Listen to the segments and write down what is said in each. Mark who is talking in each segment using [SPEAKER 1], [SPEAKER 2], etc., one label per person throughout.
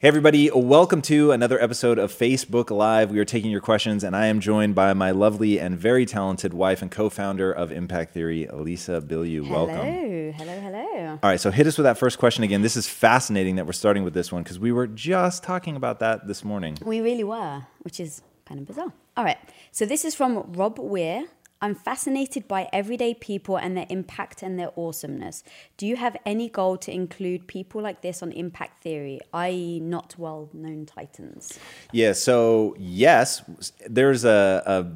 [SPEAKER 1] Hey, everybody, welcome to another episode of Facebook Live. We are taking your questions, and I am joined by my lovely and very talented wife and co founder of Impact Theory, Elisa.
[SPEAKER 2] Hello,
[SPEAKER 1] Welcome.
[SPEAKER 2] hello, hello.
[SPEAKER 1] All right, so hit us with that first question again. This is fascinating that we're starting with this one because we were just talking about that this morning.
[SPEAKER 2] We really were, which is kind of bizarre. All right, so this is from Rob Weir. I'm fascinated by everyday people and their impact and their awesomeness. Do you have any goal to include people like this on impact theory, i.e., not well known titans?
[SPEAKER 1] Yeah, so yes, there's a, a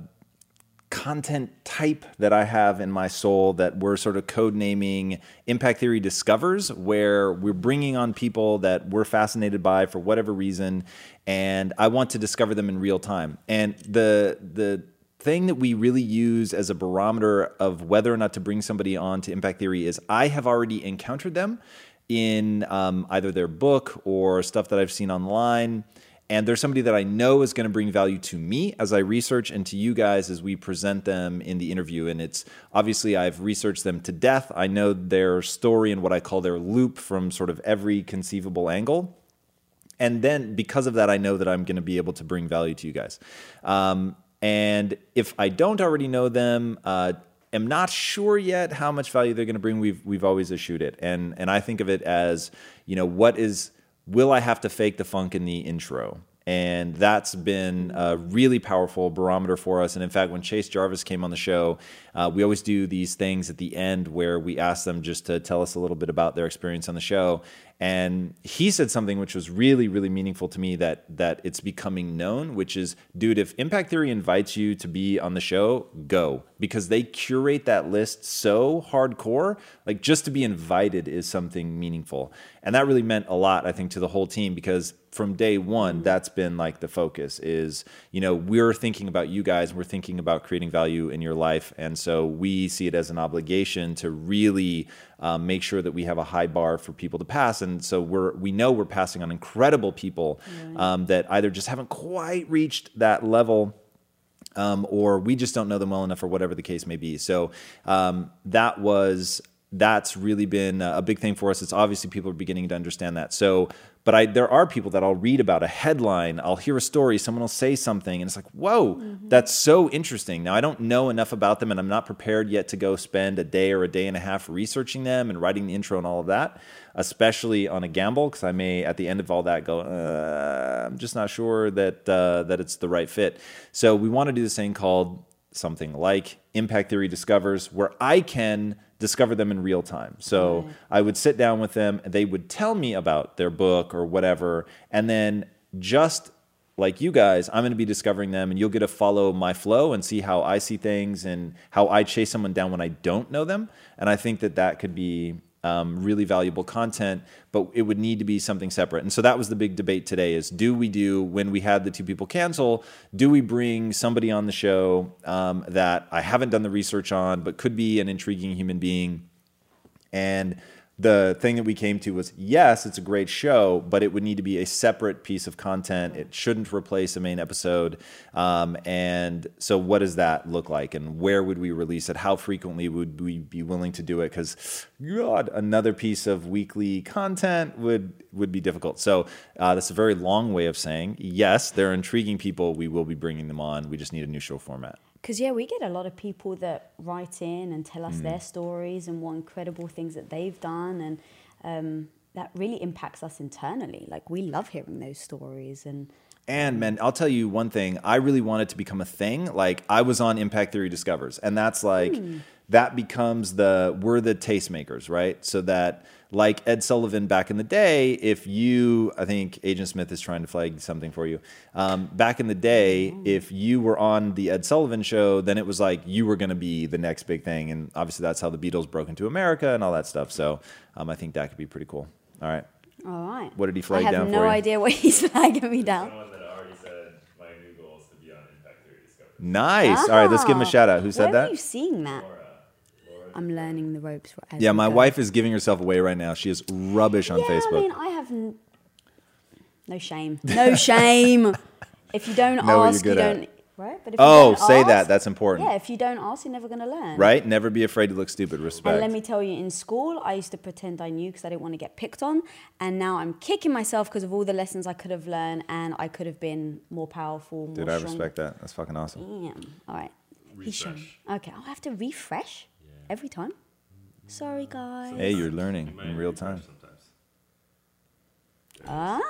[SPEAKER 1] content type that I have in my soul that we're sort of code naming Impact Theory Discovers, where we're bringing on people that we're fascinated by for whatever reason, and I want to discover them in real time. And the the thing that we really use as a barometer of whether or not to bring somebody on to Impact Theory is I have already encountered them in um, either their book or stuff that I've seen online. And there's somebody that I know is going to bring value to me as I research and to you guys as we present them in the interview. And it's obviously I've researched them to death. I know their story and what I call their loop from sort of every conceivable angle and then because of that, I know that I'm going to be able to bring value to you guys. Um, and if I don't already know them, uh, am not sure yet how much value they're going to bring. We've we've always issued it, and and I think of it as you know what is will I have to fake the funk in the intro? And that's been a really powerful barometer for us. And in fact, when Chase Jarvis came on the show, uh, we always do these things at the end where we ask them just to tell us a little bit about their experience on the show. And he said something which was really, really meaningful to me that that it's becoming known, which is, dude, if Impact Theory invites you to be on the show, go because they curate that list so hardcore. Like just to be invited is something meaningful, and that really meant a lot, I think, to the whole team because from day one, that's been like the focus is, you know, we're thinking about you guys, we're thinking about creating value in your life. And so we see it as an obligation to really um, make sure that we have a high bar for people to pass. And so we're, we know we're passing on incredible people um, that either just haven't quite reached that level um, or we just don't know them well enough, or whatever the case may be. So um, that was that's really been a big thing for us. It's obviously people are beginning to understand that. So, but I there are people that I'll read about a headline, I'll hear a story, someone will say something, and it's like, whoa, that's so interesting. Now I don't know enough about them, and I'm not prepared yet to go spend a day or a day and a half researching them and writing the intro and all of that, especially on a gamble, because I may at the end of all that go, uh, I'm just not sure that uh, that it's the right fit. So we want to do this thing called something like Impact Theory Discovers, where I can discover them in real time. So I would sit down with them, and they would tell me about their book or whatever, and then just like you guys, I'm going to be discovering them, and you'll get to follow my flow and see how I see things and how I chase someone down when I don't know them. And I think that that could be um, really valuable content, but it would need to be something separate. And so that was the big debate today: is do we do when we had the two people cancel? Do we bring somebody on the show um, that I haven't done the research on, but could be an intriguing human being? And the thing that we came to was yes, it's a great show, but it would need to be a separate piece of content. It shouldn't replace a main episode. Um, and so, what does that look like? And where would we release it? How frequently would we be willing to do it? Because, God, another piece of weekly content would would be difficult. So, uh, that's a very long way of saying yes, they're intriguing people. We will be bringing them on. We just need a new show format.
[SPEAKER 2] Because, yeah, we get a lot of people that write in and tell
[SPEAKER 1] Mm.
[SPEAKER 2] us their stories and what incredible things that they've done. And um, that really impacts us internally. Like, we love hearing those stories. And
[SPEAKER 1] And man, I'll tell you one thing. I really wanted to become a thing. Like I was on Impact Theory Discovers, and that's like that becomes the we're the tastemakers, right? So that like Ed Sullivan back in the day, if you, I think Agent Smith is trying to flag something for you. Um, back in the day, if you were on the Ed Sullivan show, then it was like you were going to be the next big thing, and obviously that's how the Beatles broke into America and all that stuff. So um, I think that could be pretty cool. All right.
[SPEAKER 2] All right.
[SPEAKER 1] What did he flag
[SPEAKER 2] have
[SPEAKER 1] down
[SPEAKER 2] no
[SPEAKER 1] for you?
[SPEAKER 2] idea what he's flagging me down.
[SPEAKER 3] Someone that already said my new goal is to be on Impact Theory Discovery.
[SPEAKER 1] Nice. All right, let's give him a
[SPEAKER 2] Ah.
[SPEAKER 1] shout out. Who said
[SPEAKER 2] Where
[SPEAKER 1] that?
[SPEAKER 2] are you seeing that? I'm learning the ropes. As
[SPEAKER 1] Yeah, my
[SPEAKER 2] go.
[SPEAKER 1] wife is giving herself away right now. She is rubbish on
[SPEAKER 2] yeah,
[SPEAKER 1] Facebook.
[SPEAKER 2] I mean, I have n- no shame. No shame. if you don't
[SPEAKER 1] Know
[SPEAKER 2] ask, you
[SPEAKER 1] at.
[SPEAKER 2] don't. Right? But if
[SPEAKER 1] Oh,
[SPEAKER 2] you don't
[SPEAKER 1] say
[SPEAKER 2] ask,
[SPEAKER 1] that. That's important.
[SPEAKER 2] Yeah, if you don't ask, you're never going to learn.
[SPEAKER 1] Right? Never be afraid to look stupid. Respect.
[SPEAKER 2] And let me tell you, in school, I used to pretend I knew because I didn't want to get picked on. And now I'm kicking myself because of all the lessons I could have learned and I could have been more powerful, more
[SPEAKER 1] Dude, I
[SPEAKER 2] strong.
[SPEAKER 1] respect that. That's fucking awesome.
[SPEAKER 2] Damn. All right. He's showing.
[SPEAKER 3] Refresh.
[SPEAKER 2] Okay, I'll have to refresh every time. Sorry, guys.
[SPEAKER 1] Hey, you're learning in real time.
[SPEAKER 3] Sometimes.
[SPEAKER 2] Ah,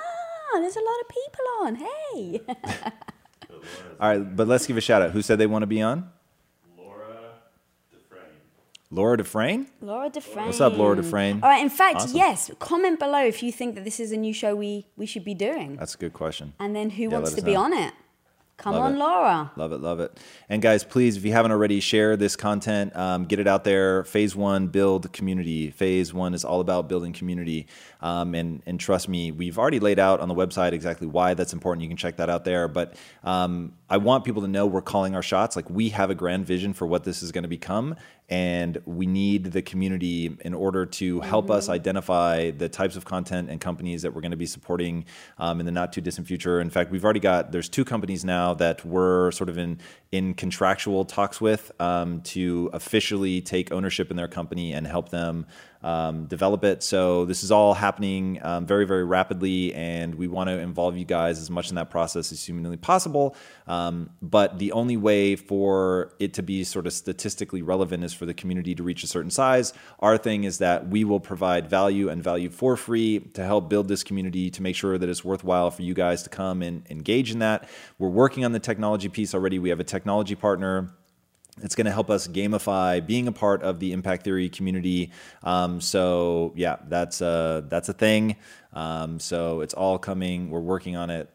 [SPEAKER 2] there's a lot of people on. Hey.
[SPEAKER 1] All right, but let's give a shout out. Who said they want to be on?
[SPEAKER 3] Laura Dufresne.
[SPEAKER 1] Laura Dufresne?
[SPEAKER 2] Laura Dufresne.
[SPEAKER 1] What's up, Laura Dufresne?
[SPEAKER 2] All right. In fact,
[SPEAKER 1] Awesome.
[SPEAKER 2] yes. Comment below if you think that this is a new show we we should be doing,
[SPEAKER 1] That's a good question.
[SPEAKER 2] and then who
[SPEAKER 1] Yeah,
[SPEAKER 2] wants to
[SPEAKER 1] us
[SPEAKER 2] be
[SPEAKER 1] know.
[SPEAKER 2] on it? Come
[SPEAKER 1] Love
[SPEAKER 2] on,
[SPEAKER 1] it.
[SPEAKER 2] Laura.
[SPEAKER 1] Love it, love it. And guys, please, if you haven't already, share this content. Um, get it out there. Phase one, build community. Phase one is all about building community. Um, and and trust me, we've already laid out on the website exactly why that's important. You can check that out there. But um, I want people to know we're calling our shots. Like we have a grand vision for what this is going to become, and we need the community in order to help us identify the types of content and companies that we're going to be supporting um, in the not too distant future. In fact, we've already got there's two companies now that we're sort of in in contractual talks with um, to officially take ownership in their company and help them um, develop it. So this is all happening um, very, very rapidly, and we want to involve you guys as much in that process as humanly possible. Um, but the only way for it to be sort of statistically relevant is for the community to reach a certain size. Our thing is that we will provide value and value for free to help build this community to make sure that it's worthwhile for you guys to come and engage in that. We're working on the technology piece already. We have a technology partner it's going to help us gamify being a part of the impact theory community. Um, so yeah, that's a that's a thing. Um, so it's all coming. We're working on it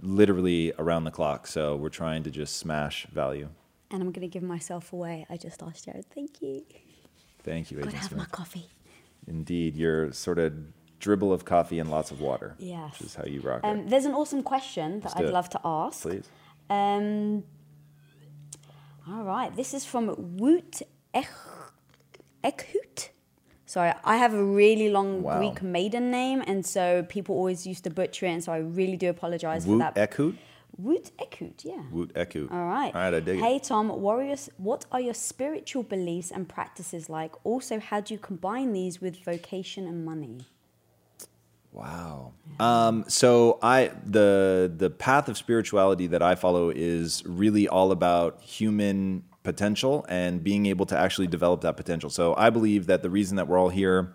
[SPEAKER 1] literally around the clock. So we're trying to just smash value.
[SPEAKER 2] And I'm gonna give myself away. I just asked Jared. Thank you.
[SPEAKER 1] Thank you,
[SPEAKER 2] Gotta have my coffee.
[SPEAKER 1] Indeed, your sort of dribble of coffee and lots of water.
[SPEAKER 2] Yes.
[SPEAKER 1] which is how you rock it.
[SPEAKER 2] Um, there's an awesome question that
[SPEAKER 1] Let's
[SPEAKER 2] I'd love to ask.
[SPEAKER 1] Please.
[SPEAKER 2] All right, this is from Woot Ekhut. Sorry, I have a really long
[SPEAKER 1] Wow.
[SPEAKER 2] Greek maiden name, and so people always used to butcher it, and so I really do apologize for
[SPEAKER 1] Woot
[SPEAKER 2] that.
[SPEAKER 1] Ekhut.
[SPEAKER 2] Woot Ekhut, yeah.
[SPEAKER 1] Woot Ekhut.
[SPEAKER 2] All right.
[SPEAKER 1] All right, I dig
[SPEAKER 2] hey,
[SPEAKER 1] it.
[SPEAKER 2] Tom, warriors, what are your spiritual beliefs and practices like? Also, how do you combine these with vocation and money?
[SPEAKER 1] Wow. Um, so I the the path of spirituality that I follow is really all about human potential and being able to actually develop that potential. So I believe that the reason that we're all here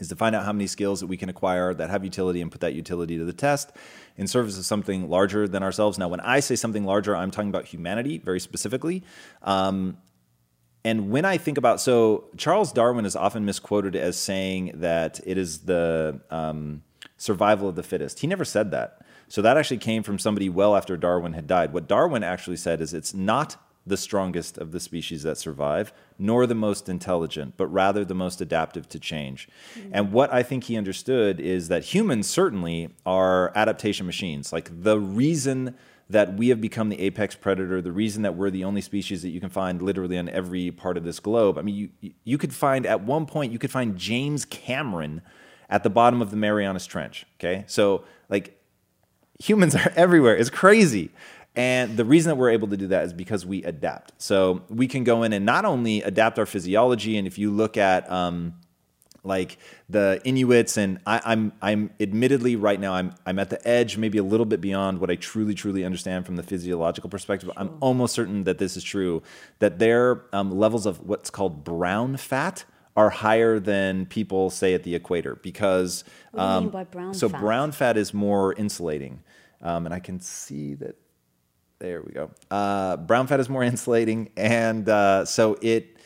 [SPEAKER 1] is to find out how many skills that we can acquire that have utility and put that utility to the test in service of something larger than ourselves. Now, when I say something larger, I'm talking about humanity very specifically. Um, and when I think about, so Charles Darwin is often misquoted as saying that it is the um, survival of the fittest. He never said that. So that actually came from somebody well after Darwin had died. What Darwin actually said is it's not the strongest of the species that survive, nor the most intelligent, but rather the most adaptive to change. And what I think he understood is that humans certainly are adaptation machines. Like the reason that we have become the apex predator, the reason that we're the only species that you can find literally on every part of this globe. I mean, you you could find at one point you could find James Cameron at the bottom of the Marianas Trench. Okay, so like humans are everywhere. It's crazy. And the reason that we're able to do that is because we adapt. So we can go in and not only adapt our physiology, and if you look at um, like the Inuits, and I, I'm I'm admittedly right now I'm I'm at the edge, maybe a little bit beyond what I truly truly understand from the physiological perspective. I'm almost certain that this is true. That their um, levels of what's called brown fat are higher than people say at the equator because
[SPEAKER 2] What do you mean
[SPEAKER 1] um,
[SPEAKER 2] by brown
[SPEAKER 1] so
[SPEAKER 2] fat?
[SPEAKER 1] brown fat is more insulating. Um, and I can see that there we go. Uh, brown fat is more insulating, and uh, so it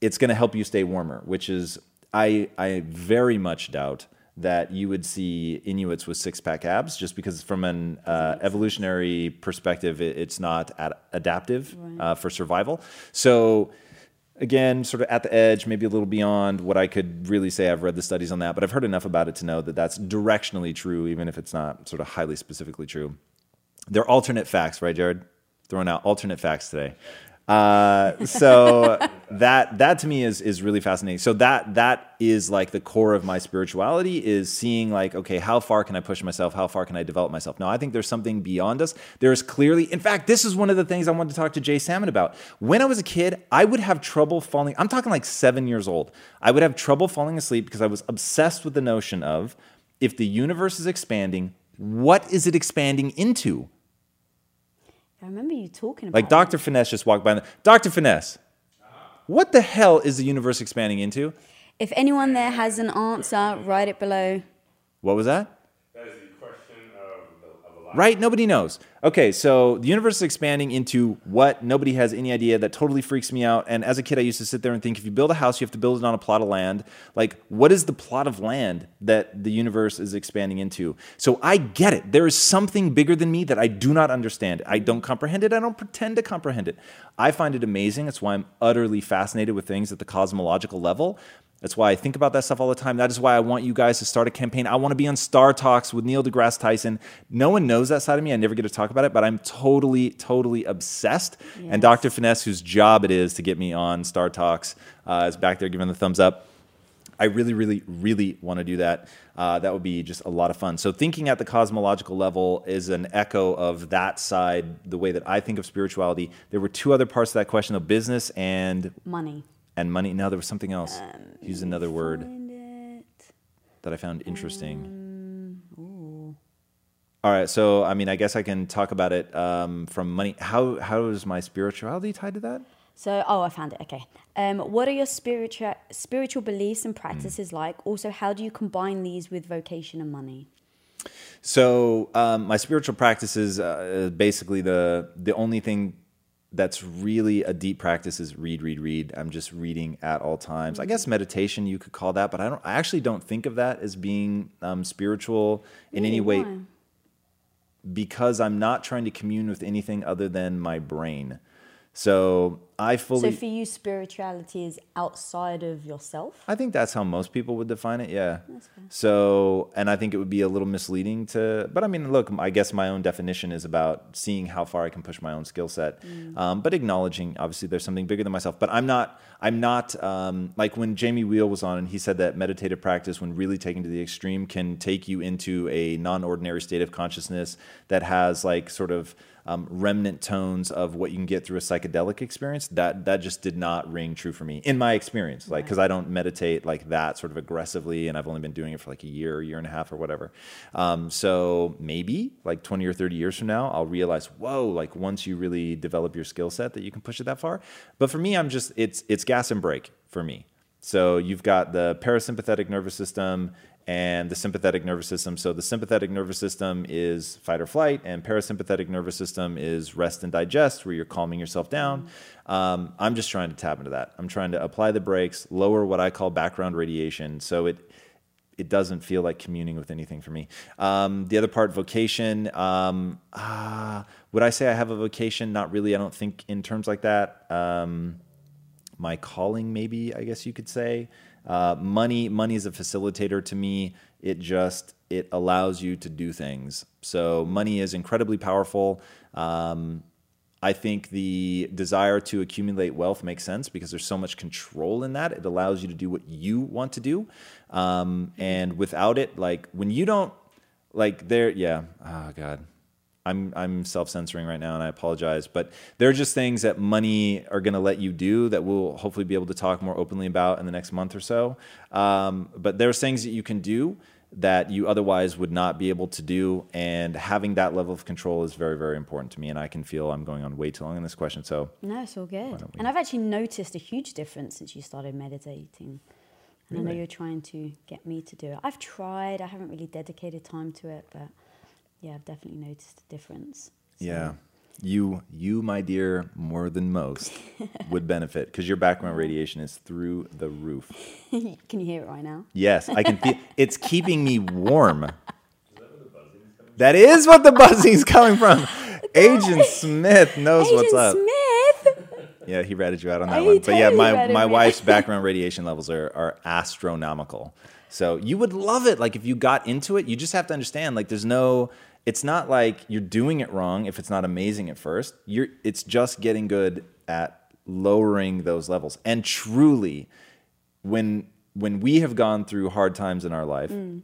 [SPEAKER 1] it's going to help you stay warmer, which is I I very much doubt that you would see Inuits with six pack abs just because from an uh, evolutionary perspective, it, it's not ad- adaptive uh, for survival. So again, sort of at the edge, maybe a little beyond what I could really say. I've read the studies on that, but I've heard enough about it to know that that's directionally true, even if it's not sort of highly specifically true. They're alternate facts, right, Jared? Throwing out alternate facts today. Uh, so that that to me is is really fascinating. So that that is like the core of my spirituality is seeing like okay, how far can I push myself? How far can I develop myself? Now I think there's something beyond us. There is clearly, in fact, this is one of the things I wanted to talk to Jay Salmon about. When I was a kid, I would have trouble falling. I'm talking like seven years old. I would have trouble falling asleep because I was obsessed with the notion of if the universe is expanding, what is it expanding into?
[SPEAKER 2] I remember you talking about
[SPEAKER 1] Like Dr. Finesse just walked by. And, Dr. Finesse, what the hell is the universe expanding into?
[SPEAKER 2] If anyone there has an answer, write it below.
[SPEAKER 1] What was that?
[SPEAKER 4] That is the question of, the, of a life.
[SPEAKER 1] Right? Nobody knows. Okay, so the universe is expanding into what nobody has any idea. That totally freaks me out. And as a kid, I used to sit there and think if you build a house, you have to build it on a plot of land. Like, what is the plot of land that the universe is expanding into? So I get it. There is something bigger than me that I do not understand. I don't comprehend it. I don't pretend to comprehend it. I find it amazing. That's why I'm utterly fascinated with things at the cosmological level. That's why I think about that stuff all the time. That is why I want you guys to start a campaign. I want to be on Star Talks with Neil deGrasse Tyson. No one knows that side of me. I never get to talk about it, but I'm totally, totally obsessed. And Dr. Finesse, whose job it is to get me on Star Talks, uh, is back there giving the thumbs up. I really, really, really want to do that. Uh, that would be just a lot of fun. So, thinking at the cosmological level is an echo of that side, the way that I think of spirituality. There were two other parts of that question of business and
[SPEAKER 2] Money.
[SPEAKER 1] And money. No, there was something else. Use another word
[SPEAKER 2] it.
[SPEAKER 1] that I found interesting. All right, so I mean, I guess I can talk about it um, from money. How how is my spirituality tied to that?
[SPEAKER 2] So, oh, I found it. Okay. Um, what are your spiritual spiritual beliefs and practices like? Also, how do you combine these with vocation and money?
[SPEAKER 1] So um, my spiritual practices, uh, basically the the only thing that's really a deep practice is read, read, read. I'm just reading at all times. I guess meditation you could call that, but I don't. I actually don't think of that as being um, spiritual in any way
[SPEAKER 2] Why?
[SPEAKER 1] because I'm not trying to commune with anything other than my brain. So I fully.
[SPEAKER 2] So, for you, spirituality is outside of yourself.
[SPEAKER 1] I think that's how most people would define it. Yeah. So, and I think it would be a little misleading to, but I mean, look, I guess my own definition is about seeing how far I can push my own skill set, um, but acknowledging obviously there's something bigger than myself. But I'm not, I'm not um, like when Jamie Wheal was on and he said that meditative practice, when really taken to the extreme, can take you into a non-ordinary state of consciousness that has like sort of um, remnant tones of what you can get through a psychedelic experience. That that just did not ring true for me in my experience. Like because I don't meditate like that sort of aggressively, and I've only been doing it for like a year, year and a half, or whatever. Um, so maybe like twenty or thirty years from now, I'll realize, whoa, like once you really develop your skill set, that you can push it that far. But for me, I'm just it's it's gas and brake for me. So you've got the parasympathetic nervous system and the sympathetic nervous system. So the sympathetic nervous system is fight or flight, and parasympathetic nervous system is rest and digest, where you're calming yourself down. Um, I'm just trying to tap into that. I'm trying to apply the brakes, lower what I call background radiation, so it it doesn't feel like communing with anything for me. Um, the other part, vocation. Um, ah, would I say I have a vocation? Not really. I don't think in terms like that. Um, my calling, maybe I guess you could say. Uh, money, money is a facilitator to me. It just it allows you to do things. So money is incredibly powerful. Um, I think the desire to accumulate wealth makes sense because there's so much control in that. It allows you to do what you want to do, um, and without it, like when you don't, like there, yeah, oh god, I'm I'm self censoring right now, and I apologize. But there are just things that money are going to let you do that we'll hopefully be able to talk more openly about in the next month or so. Um, but there's things that you can do that you otherwise would not be able to do, and having that level of control is very very important to me. And I can feel I'm going on way too long in this question, so
[SPEAKER 2] No, it's all good.
[SPEAKER 1] we-
[SPEAKER 2] And I've actually noticed a huge difference since you started meditating. And I know you're trying to get me to do it. I've tried. I haven't really dedicated time to it, but Yeah, I've definitely noticed a difference.
[SPEAKER 1] Yeah. You, you, my dear, more than most would benefit because your background radiation is through the roof.
[SPEAKER 2] Can you hear it right now?
[SPEAKER 1] Yes, I can feel it's keeping me warm. That is what the buzzing's coming from. Agent Smith knows
[SPEAKER 2] Agent
[SPEAKER 1] what's up.
[SPEAKER 2] Smith!
[SPEAKER 1] Yeah, he ratted you out on that
[SPEAKER 2] He
[SPEAKER 1] one. But yeah, my, my wife's background radiation levels are, are astronomical. So you would love it. Like if you got into it, you just have to understand like there's no it's not like you're doing it wrong if it's not amazing at first. You're it's just getting good at lowering those levels. And truly, when when we have gone through hard times in our life,
[SPEAKER 2] Mm.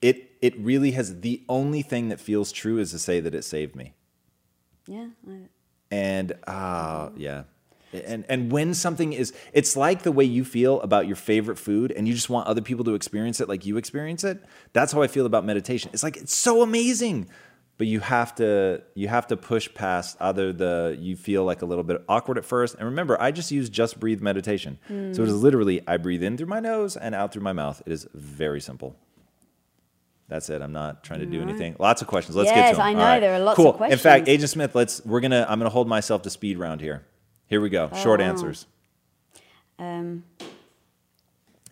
[SPEAKER 1] it it really has the only thing that feels true is to say that it saved me
[SPEAKER 2] Yeah. I,
[SPEAKER 1] and ah yeah and and when something is it's like the way you feel about your favorite food and you just want other people to experience it like you experience it that's how i feel about meditation it's like it's so amazing but you have to you have to push past either the you feel like a little bit awkward at first and remember i just use just breathe meditation so it is hmm. literally i breathe in through my nose and out through my mouth it is very simple that's it. I'm not trying to do anything. Lots of questions. Let's get
[SPEAKER 2] Yes,
[SPEAKER 1] to them.
[SPEAKER 2] I
[SPEAKER 1] All
[SPEAKER 2] know, there are lots
[SPEAKER 1] cool.
[SPEAKER 2] of questions.
[SPEAKER 1] In fact. Agent Smith, let's we're gonna I'm gonna hold myself to speed round here. Here we go. Short
[SPEAKER 2] Oh.
[SPEAKER 1] answers.
[SPEAKER 2] um,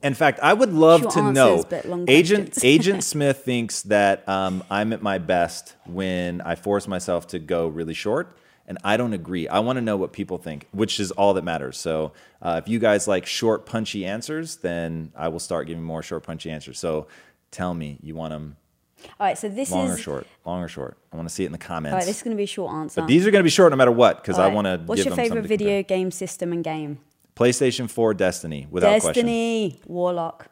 [SPEAKER 1] In fact, I would love to
[SPEAKER 2] answers,
[SPEAKER 1] know. Agent. Agent Smith thinks that um, I'm at my best when I force myself to go really short, and I don't agree. I want to know what people think, which is all that matters. So, uh, if you guys like short, punchy answers, then I will start giving more short, punchy answers. So, tell me, you want them
[SPEAKER 2] all right, so this is
[SPEAKER 1] long or short? Long or short? I want to see it in the comments.
[SPEAKER 2] All right, this is going to be a short answer.
[SPEAKER 1] But these are going to be short no matter what because
[SPEAKER 2] All
[SPEAKER 1] I want to.
[SPEAKER 2] What's your favorite
[SPEAKER 1] compare.
[SPEAKER 2] video game system and game?
[SPEAKER 1] PlayStation 4 Destiny, without question.
[SPEAKER 2] Destiny, Warlock.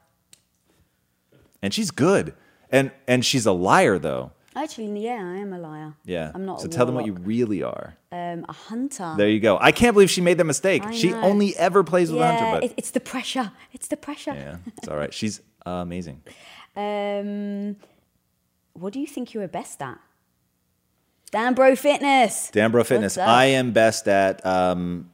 [SPEAKER 1] And she's good. And and she's a liar though.
[SPEAKER 2] Actually, yeah, I am a liar.
[SPEAKER 1] Yeah.
[SPEAKER 2] I'm not.
[SPEAKER 1] So
[SPEAKER 2] a
[SPEAKER 1] tell them what you really are.
[SPEAKER 2] Um, a hunter.
[SPEAKER 1] There you go. I can't believe she made that mistake. She only ever plays with
[SPEAKER 2] yeah,
[SPEAKER 1] Hunter, but
[SPEAKER 2] it, it's the pressure. It's the pressure.
[SPEAKER 1] yeah, it's all right. She's amazing.
[SPEAKER 2] Um, what do you think you are best at? Dan Bro Fitness.
[SPEAKER 1] Danbro Fitness. I am best at um,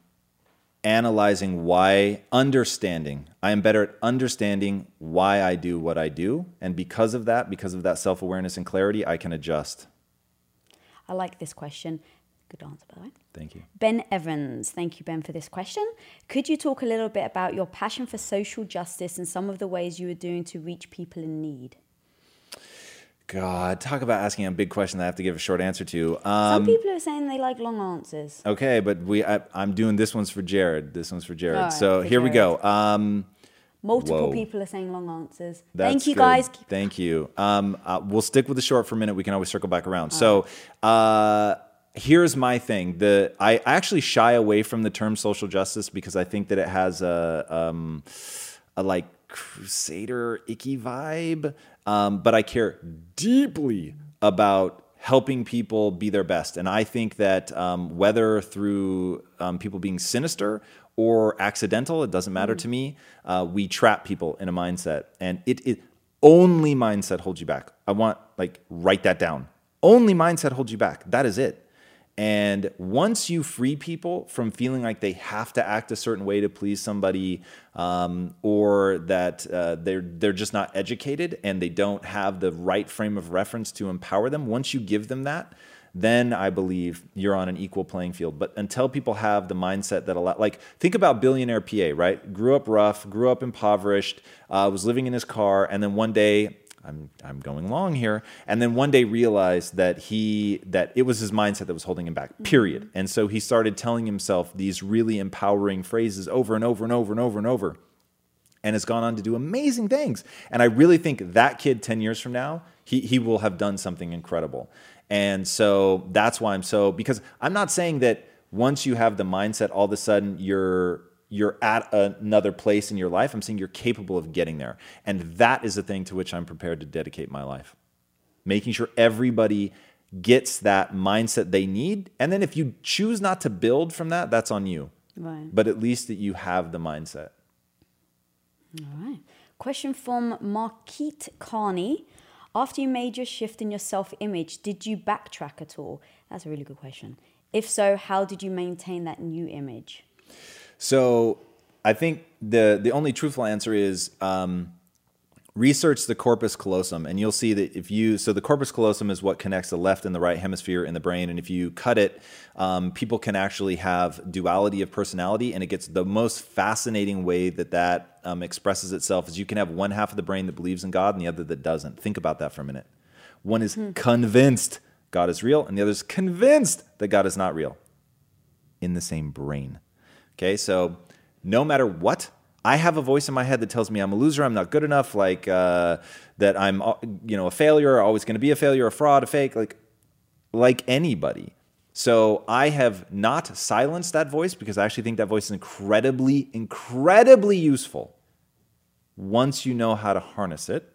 [SPEAKER 1] analyzing why, understanding. I am better at understanding why I do what I do, and because of that, because of that self awareness and clarity, I can adjust.
[SPEAKER 2] I like this question. Good answer, by the way.
[SPEAKER 1] Thank you.
[SPEAKER 2] Ben Evans, thank you, Ben, for this question. Could you talk a little bit about your passion for social justice and some of the ways you are doing to reach people in need?
[SPEAKER 1] God, talk about asking a big question that I have to give a short answer to. Um, Some
[SPEAKER 2] people are saying they like long answers.
[SPEAKER 1] okay, but we I, I'm doing this one's for Jared. This one's for Jared.
[SPEAKER 2] All right,
[SPEAKER 1] so
[SPEAKER 2] for
[SPEAKER 1] here we go. Um,
[SPEAKER 2] Multiple
[SPEAKER 1] Whoa.
[SPEAKER 2] people are saying long answers.
[SPEAKER 1] That's
[SPEAKER 2] Thank you,
[SPEAKER 1] good.
[SPEAKER 2] guys.
[SPEAKER 1] Thank you. Um, uh, we'll stick with the short for a minute. We can always circle back around. So, uh, here's my thing. The I actually shy away from the term social justice because I think that it has a um, a like crusader icky vibe. Um, but I care deeply about helping people be their best. And I think that um, whether through um, people being sinister or accidental, it doesn't matter to me. Uh, we trap people in a mindset, and it, it only mindset holds you back. I want like write that down. Only mindset holds you back. That is it. And once you free people from feeling like they have to act a certain way to please somebody, um, or that uh, they're they're just not educated and they don't have the right frame of reference to empower them, once you give them that, then I believe you're on an equal playing field. But until people have the mindset that a lot, like think about billionaire PA, right? Grew up rough, grew up impoverished, uh, was living in his car, and then one day I'm I'm going long here, and then one day realized that he that it was his mindset that was holding him back. Mm-hmm. Period. And so he started telling himself these really empowering phrases over and over and over and over and over, and has gone on to do amazing things. And I really think that kid ten years from now, he he will have done something incredible. And so that's why I'm so because I'm not saying that once you have the mindset, all of a sudden you're you're at another place in your life. I'm saying you're capable of getting there. And that is the thing to which I'm prepared to dedicate my life. Making sure everybody gets that mindset they need. And then if you choose not to build from that, that's on you.
[SPEAKER 2] Right.
[SPEAKER 1] But at least that you have the mindset.
[SPEAKER 2] All right. Question from Marquette Carney. After you made your shift in your self image, did you backtrack at all? That's a really good question. If so, how did you maintain that new image?
[SPEAKER 1] So I think the the only truthful answer is um, research the corpus callosum and you'll see that if you so the corpus callosum is what connects the left and the right hemisphere in the brain and if you cut it um, people can actually have duality of personality and it gets the most fascinating way that that um, expresses itself is you can have one half of the brain that believes in god and the other that doesn't. Think about that for a minute. One is convinced god is real and the other is convinced that god is not real in the same brain okay so no matter what I have a voice in my head that tells me I'm a loser, I'm not good enough, like uh, that I'm uh, you know a failure, always going to be a failure, a fraud, a fake, like like anybody. So I have not silenced that voice because I actually think that voice is incredibly, incredibly useful once you know how to harness it.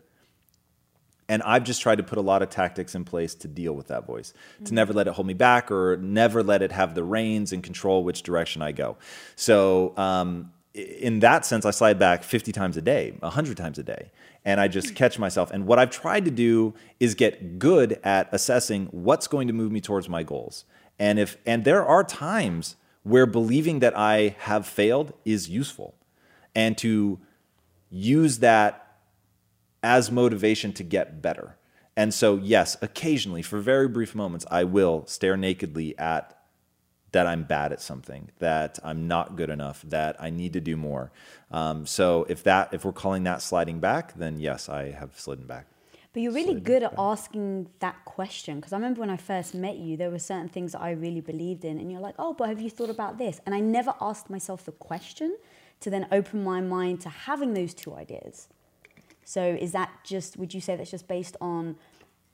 [SPEAKER 1] And I've just tried to put a lot of tactics in place to deal with that voice, to never let it hold me back or never let it have the reins and control which direction I go. So, um, in that sense, I slide back 50 times a day, 100 times a day, and I just catch myself. And what I've tried to do is get good at assessing what's going to move me towards my goals. And if and there are times where believing that I have failed is useful, and to use that as motivation to get better. And so, yes, occasionally, for very brief moments, I will stare nakedly at that I'm bad at something, that I'm not good enough, that I need to do more. Um, so, if that, if we're calling that sliding back, then yes, I have slidden back.
[SPEAKER 2] But you're really good at asking that question because I remember when I first met you, there were certain things that I really believed in, and you're like, "Oh, but have you thought about this?" And I never asked myself the question to then open my mind to having those two ideas. So is that just? Would you say that's just based on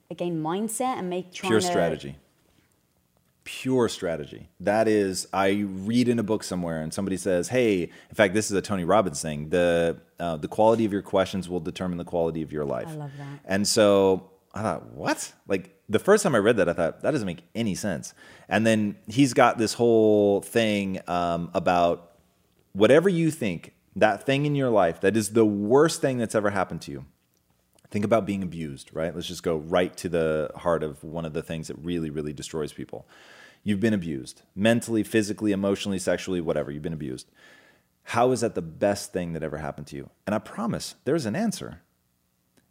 [SPEAKER 2] again mindset and make trying
[SPEAKER 1] Pure strategy. Pure strategy. That is, I read in a book somewhere and somebody says, hey, in fact, this is a Tony Robbins thing. The, uh, the quality of your questions will determine the quality of your life.
[SPEAKER 2] I love that.
[SPEAKER 1] And so I thought, what? Like the first time I read that, I thought, that doesn't make any sense. And then he's got this whole thing um, about whatever you think, that thing in your life that is the worst thing that's ever happened to you. Think about being abused, right? Let's just go right to the heart of one of the things that really, really destroys people. You've been abused mentally, physically, emotionally, sexually, whatever. You've been abused. How is that the best thing that ever happened to you? And I promise there's an answer.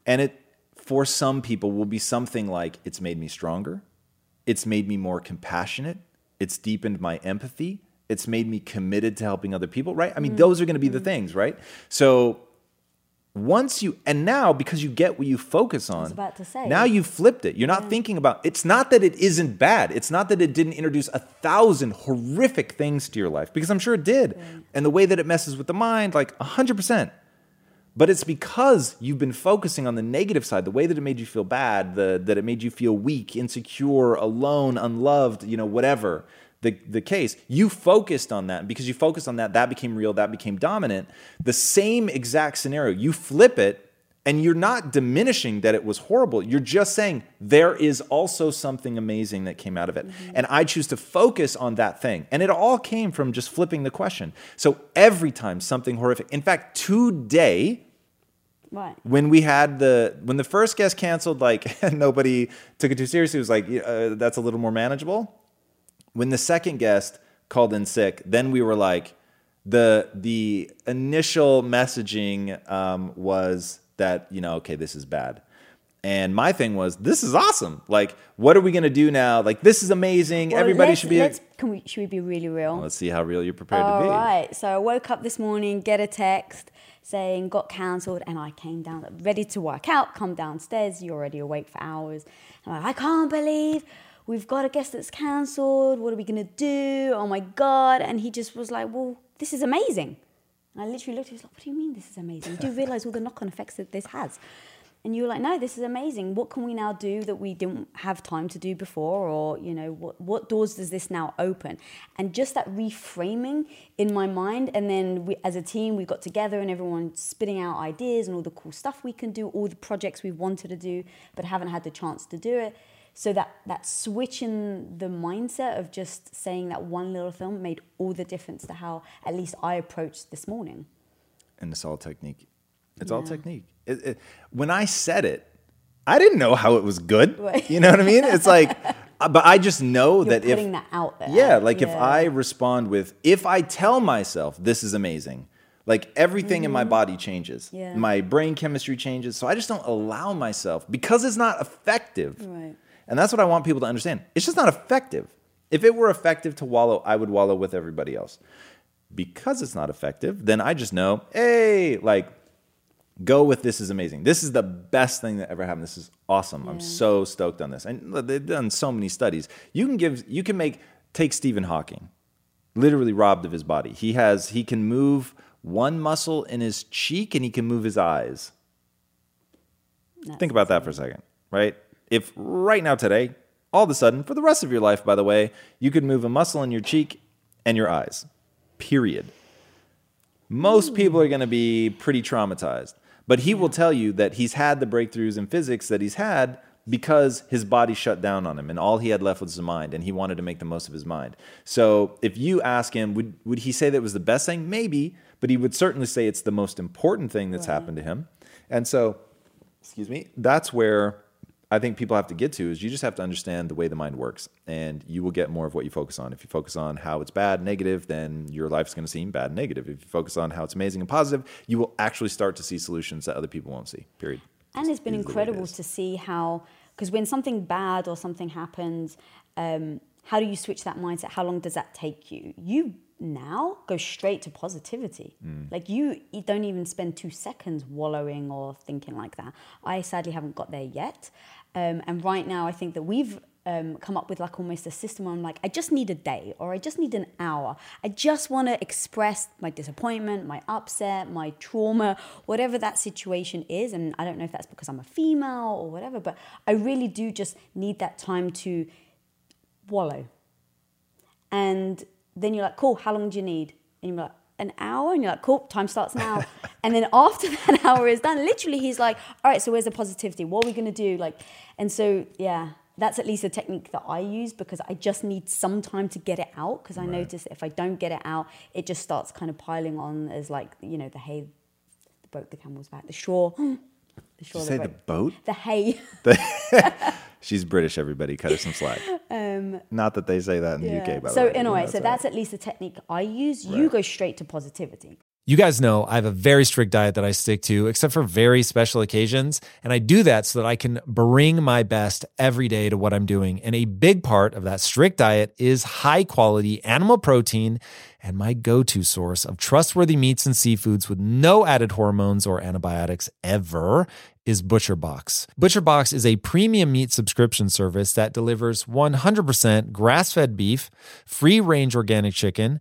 [SPEAKER 1] And it, for some people, will be something like it's made me stronger, it's made me more compassionate, it's deepened my empathy, it's made me committed to helping other people, right? I mean, mm-hmm. those are going to be the mm-hmm. things, right? So once you and now because you get what you focus on
[SPEAKER 2] about to say.
[SPEAKER 1] now you've flipped it. You're not thinking about it's not that it isn't bad. It's not that it didn't introduce a thousand horrific things to your life because i'm sure it did. And the way that it messes with the mind like 100% but it's because you've been focusing on the negative side the way that it made you feel bad the, that it made you feel weak insecure alone unloved you know whatever the, the case you focused on that. And because you focused on that that became real that became dominant. The same exact scenario. You flip it and you're not diminishing that it was horrible. You're just saying there is also something amazing that came out of it. And i choose to focus on that thing. And it all came from just flipping the question. So every time something horrific in fact today
[SPEAKER 2] right.
[SPEAKER 1] when we had the when the first guest canceled like nobody took it too seriously. It was like uh, that's a little more manageable when the second guest called in sick then we were like the the initial messaging um, was that you know okay this is bad and my thing was this is awesome like what are we going to do now like this is amazing
[SPEAKER 2] Well,
[SPEAKER 1] everybody should be
[SPEAKER 2] Let's, can we? Should we be really real?
[SPEAKER 1] let's see how real you're prepared
[SPEAKER 2] All
[SPEAKER 1] to be
[SPEAKER 2] right. So I woke up this morning, get a text saying got cancelled, and I came down ready to work out. Come downstairs. You're already awake for hours. I'm like, I can't believe we've got a guest that's cancelled. What are we gonna do? Oh my god! And he just was like, Well, this is amazing. And I literally looked at him. Like, What do you mean this is amazing? Do you realize all the knock-on effects that this has? And you were like, no, this is amazing. What can we now do that we didn't have time to do before? Or, you know, what, what doors does this now open? And just that reframing in my mind. And then we, as a team, we got together and everyone spitting out ideas and all the cool stuff we can do, all the projects we wanted to do, but haven't had the chance to do it. So that, that switch in the mindset of just saying that one little film made all the difference to how at least I approached this morning.
[SPEAKER 1] and it's all technique. It's all technique. It, it, when I said it, I didn't know how it was good.
[SPEAKER 2] Right.
[SPEAKER 1] You know what I mean? It's like, uh, but I just know
[SPEAKER 2] You're
[SPEAKER 1] that if
[SPEAKER 2] putting that out there.
[SPEAKER 1] yeah, like if I respond with, if I tell myself this is amazing,
[SPEAKER 5] Like everything in my body changes.
[SPEAKER 2] Mm-hmm. Yeah.
[SPEAKER 5] My brain chemistry changes. So I just don't allow myself because it's not effective.
[SPEAKER 2] Right.
[SPEAKER 5] And that's what I want people to understand. It's just not effective. If it were effective to wallow, I would wallow with everybody else. Because it's not effective, then I just know, hey, like, go with this is amazing. This is the best thing that ever happened. This is awesome. I'm so stoked on this. And they've done so many studies. You can give, you can make, take Stephen Hawking, literally robbed of his body. He has, he can move one muscle in his cheek and he can move his eyes. Think about that for a second, right? If right now, today, all of a sudden, for the rest of your life, by the way, you could move a muscle in your cheek and your eyes, period. Most people are going to be pretty traumatized. But he will tell you that he's had the breakthroughs in physics that he's had because his body shut down on him and all he had left was his mind and he wanted to make the most of his mind. So if you ask him, would, would he say that was the best thing? Maybe, but he would certainly say it's the most important thing that's happened to him. And so, excuse me, that's where I think people have to get to is you just have to understand the way the mind works and you will get more of what you focus on. If you focus on how it's bad, negative, then your life's going to seem bad, and negative. If you focus on how it's amazing and positive, you will actually start to see solutions that other people won't see. Period.
[SPEAKER 2] And it's been
[SPEAKER 5] it
[SPEAKER 2] incredible to see how, because when something bad or something happens, um, how do you switch that mindset? How long does that take you? You now go straight to positivity.
[SPEAKER 5] Mm.
[SPEAKER 2] Like you, you don't even spend two seconds wallowing or thinking like that. I sadly haven't got there yet. Um, and right now, I think that we've um, come up with like almost a system where I'm like, I just need a day or I just need an hour. I just want to express my disappointment, my upset, my trauma, whatever that situation is. And I don't know if that's because I'm a female or whatever, but I really do just need that time to wallow. And then you're like, cool, how long do you need? And you're like, an hour? And you're like, cool, time starts now. and then after that hour is done, literally he's like, all right, so where's the positivity? What are we gonna do? Like, and so yeah, that's at least a technique that I use because I just need some time to get it out. Because I notice if I don't get it out, it just starts kind of piling on as like, you know, the hay, the boat, the camel's back, the shore. The shore,
[SPEAKER 5] Did you say the boat?
[SPEAKER 2] The hay.
[SPEAKER 5] She's British, everybody. Cut her some slack. Um, Not that they say that in the UK, by the
[SPEAKER 2] so
[SPEAKER 5] way.
[SPEAKER 2] in a way, so that's at least a technique I use. You go straight to positivity.
[SPEAKER 1] You guys know I have a very strict diet that I stick to, except for very special occasions. And I do that so that I can bring my best every day to what I'm doing. And a big part of that strict diet is high quality animal protein and my go to source of trustworthy meats and seafoods with no added hormones or antibiotics ever is ButcherBox. ButcherBox is a premium meat subscription service that delivers 100% grass fed beef, free range organic chicken,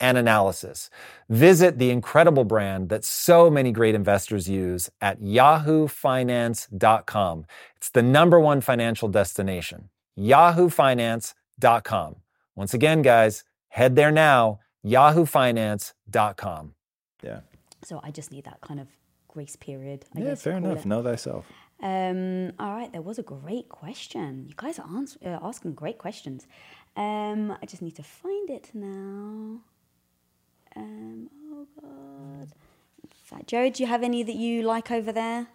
[SPEAKER 6] and analysis. Visit the incredible brand that so many great investors use at yahoofinance.com. It's the number one financial destination. yahoofinance.com. Once again, guys, head there now, yahoofinance.com.
[SPEAKER 1] Yeah.
[SPEAKER 2] So I just need that kind of grace period. I
[SPEAKER 1] Yeah,
[SPEAKER 2] guess
[SPEAKER 1] fair enough.
[SPEAKER 2] it.
[SPEAKER 1] Know thyself.
[SPEAKER 2] Um, all right, there was a great question. You guys are ans- uh, asking great questions. Um, I just need to find it now. Um, oh God. Jared, do you have any that you like over there?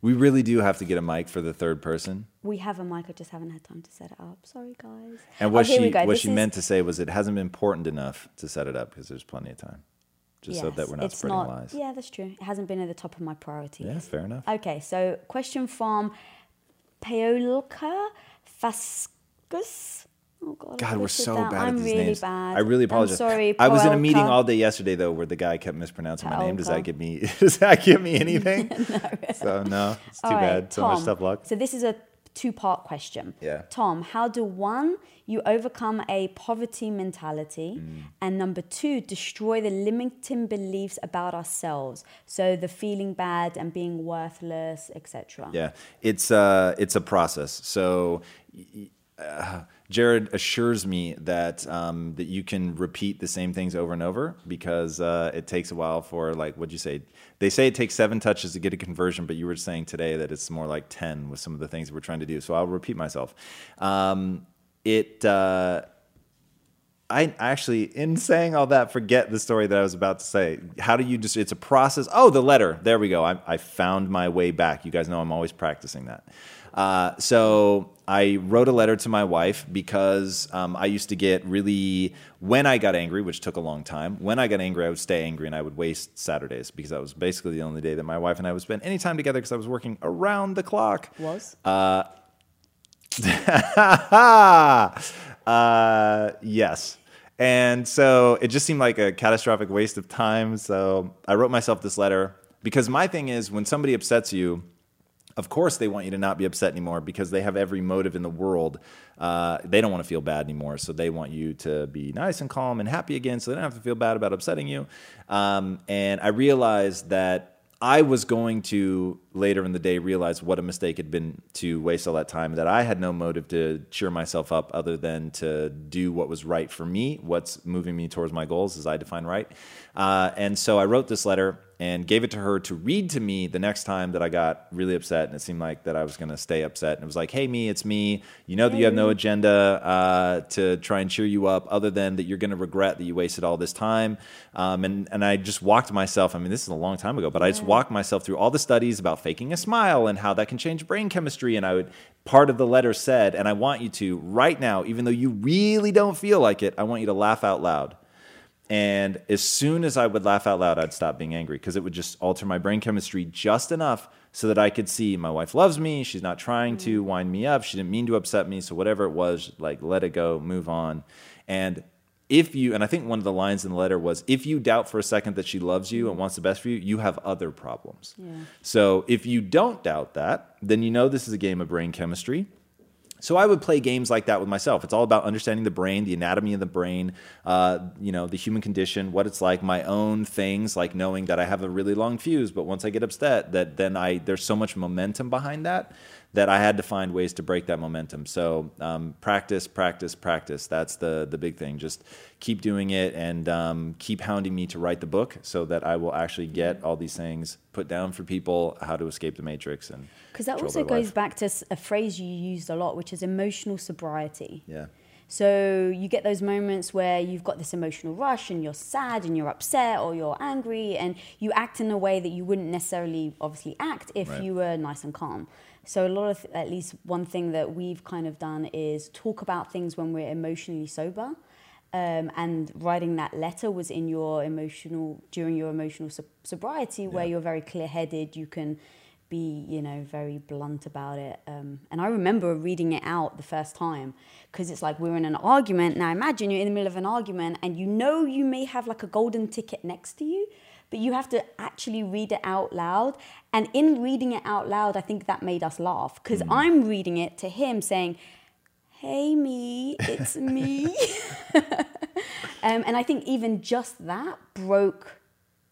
[SPEAKER 1] We really do have to get a mic for the third person.
[SPEAKER 2] We have a mic. I just haven't had time to set it up. Sorry, guys.
[SPEAKER 1] And what
[SPEAKER 2] oh,
[SPEAKER 1] she what
[SPEAKER 2] This
[SPEAKER 1] she
[SPEAKER 2] is-
[SPEAKER 1] meant to say was it hasn't been important enough to set it up because there's plenty of time. Just so that we're not spreading
[SPEAKER 2] not-
[SPEAKER 1] lies.
[SPEAKER 2] Yeah, that's true. It hasn't been at the top of my priorities.
[SPEAKER 1] Yeah, fair enough.
[SPEAKER 2] Okay, so question from Paolka Fascus. Oh God,
[SPEAKER 1] God, we're so
[SPEAKER 2] that.
[SPEAKER 1] bad
[SPEAKER 2] I'm
[SPEAKER 1] at these
[SPEAKER 2] really
[SPEAKER 1] names.
[SPEAKER 2] bad.
[SPEAKER 1] I really apologize.
[SPEAKER 2] I'm sorry.
[SPEAKER 1] I was in a meeting all day yesterday though, where the guy kept mispronouncing my name. Does that give me? Does that give me anything? So no, it's too
[SPEAKER 2] All right,
[SPEAKER 1] bad. So much tough luck.
[SPEAKER 2] So this is a two-part question.
[SPEAKER 1] Yeah.
[SPEAKER 2] Tom, how do one you overcome a poverty mentality,
[SPEAKER 1] Mm.
[SPEAKER 2] and number two, destroy the limiting beliefs about ourselves. So the feeling bad and being worthless, etc.
[SPEAKER 1] Yeah, it's uh, it's a process. So. y- Uh, Jared assures me that um, that you can repeat the same things over and over because uh, it takes a while for like what'd you say? They say it takes seven touches to get a conversion, but you were saying today that it's more like ten with some of the things we're trying to do. So I'll repeat myself. Um, it. Uh, I actually, in saying all that, forget the story that I was about to say. How do you just, it's a process. Oh, the letter. There we go. I, I found my way back. You guys know I'm always practicing that. Uh, so I wrote a letter to my wife because um, I used to get really, when I got angry, which took a long time, when I got angry, I would stay angry and I would waste Saturdays because that was basically the only day that my wife and I would spend any time together because I was working around the clock.
[SPEAKER 2] Was
[SPEAKER 1] uh, yes. And so it just seemed like a catastrophic waste of time. So I wrote myself this letter because my thing is when somebody upsets you, of course they want you to not be upset anymore because they have every motive in the world. Uh, they don't want to feel bad anymore, so they want you to be nice and calm and happy again, so they don't have to feel bad about upsetting you. Um, and I realized that I was going to later in the day realize what a mistake had been to waste all that time. That I had no motive to cheer myself up other than to do what was right for me, what's moving me towards my goals, as I define right. Uh, and so I wrote this letter and gave it to her to read to me the next time that I got really upset, and it seemed like that I was going to stay upset. And it was like, "Hey, me, it's me. You know that you have no agenda uh, to try and cheer you up, other than that you're going to regret that you wasted all this time." Um, and and I just walked myself. I mean, this is a long time ago, but I just walked myself through all the studies about faking a smile and how that can change brain chemistry. And I would part of the letter said, and I want you to right now, even though you really don't feel like it, I want you to laugh out loud. And as soon as I would laugh out loud, I'd stop being angry because it would just alter my brain chemistry just enough so that I could see my wife loves me. She's not trying to mm-hmm. wind me up. She didn't mean to upset me. So whatever it was, like let it go, move on. And if you, and I think one of the lines in the letter was, if you doubt for a second that she loves you and mm-hmm. wants the best for you, you have other problems. So if you don't doubt that, then you know this is a game of brain chemistry So I would play games like that with myself. It's all about understanding the brain, the anatomy of the brain, uh, you know, the human condition, what it's like, my own things, like knowing that I have a really long fuse, but once I get upset, that then I there's so much momentum behind that that I had to find ways to break that momentum. So um, practice, practice, practice. That's the the big thing. Just keep doing it and um, keep hounding me to write the book so that I will actually get all these things put down for people how to escape the matrix and
[SPEAKER 2] Because that also goes
[SPEAKER 1] life.
[SPEAKER 2] back to a phrase you used a lot, which is emotional sobriety.
[SPEAKER 1] Yeah.
[SPEAKER 2] So you get those moments where you've got this emotional rush and you're sad and you're upset or you're angry and you act in a way that you wouldn't necessarily obviously act if
[SPEAKER 1] Right.
[SPEAKER 2] you were nice and calm. So a lot of at least one thing that we've kind of done is talk about things when we're emotionally sober. Um, and writing that letter was in your emotional during your emotional sob- sobriety where
[SPEAKER 1] Yeah.
[SPEAKER 2] you're very clear-headed you can be you know very blunt about it um, and i remember reading it out the first time because it's like we're in an argument now imagine you're in the middle of an argument and you know you may have like a golden ticket next to you but you have to actually read it out loud and in reading it out loud i think that made us laugh because i'm reading it to him saying hey me it's me um, and i think even just that broke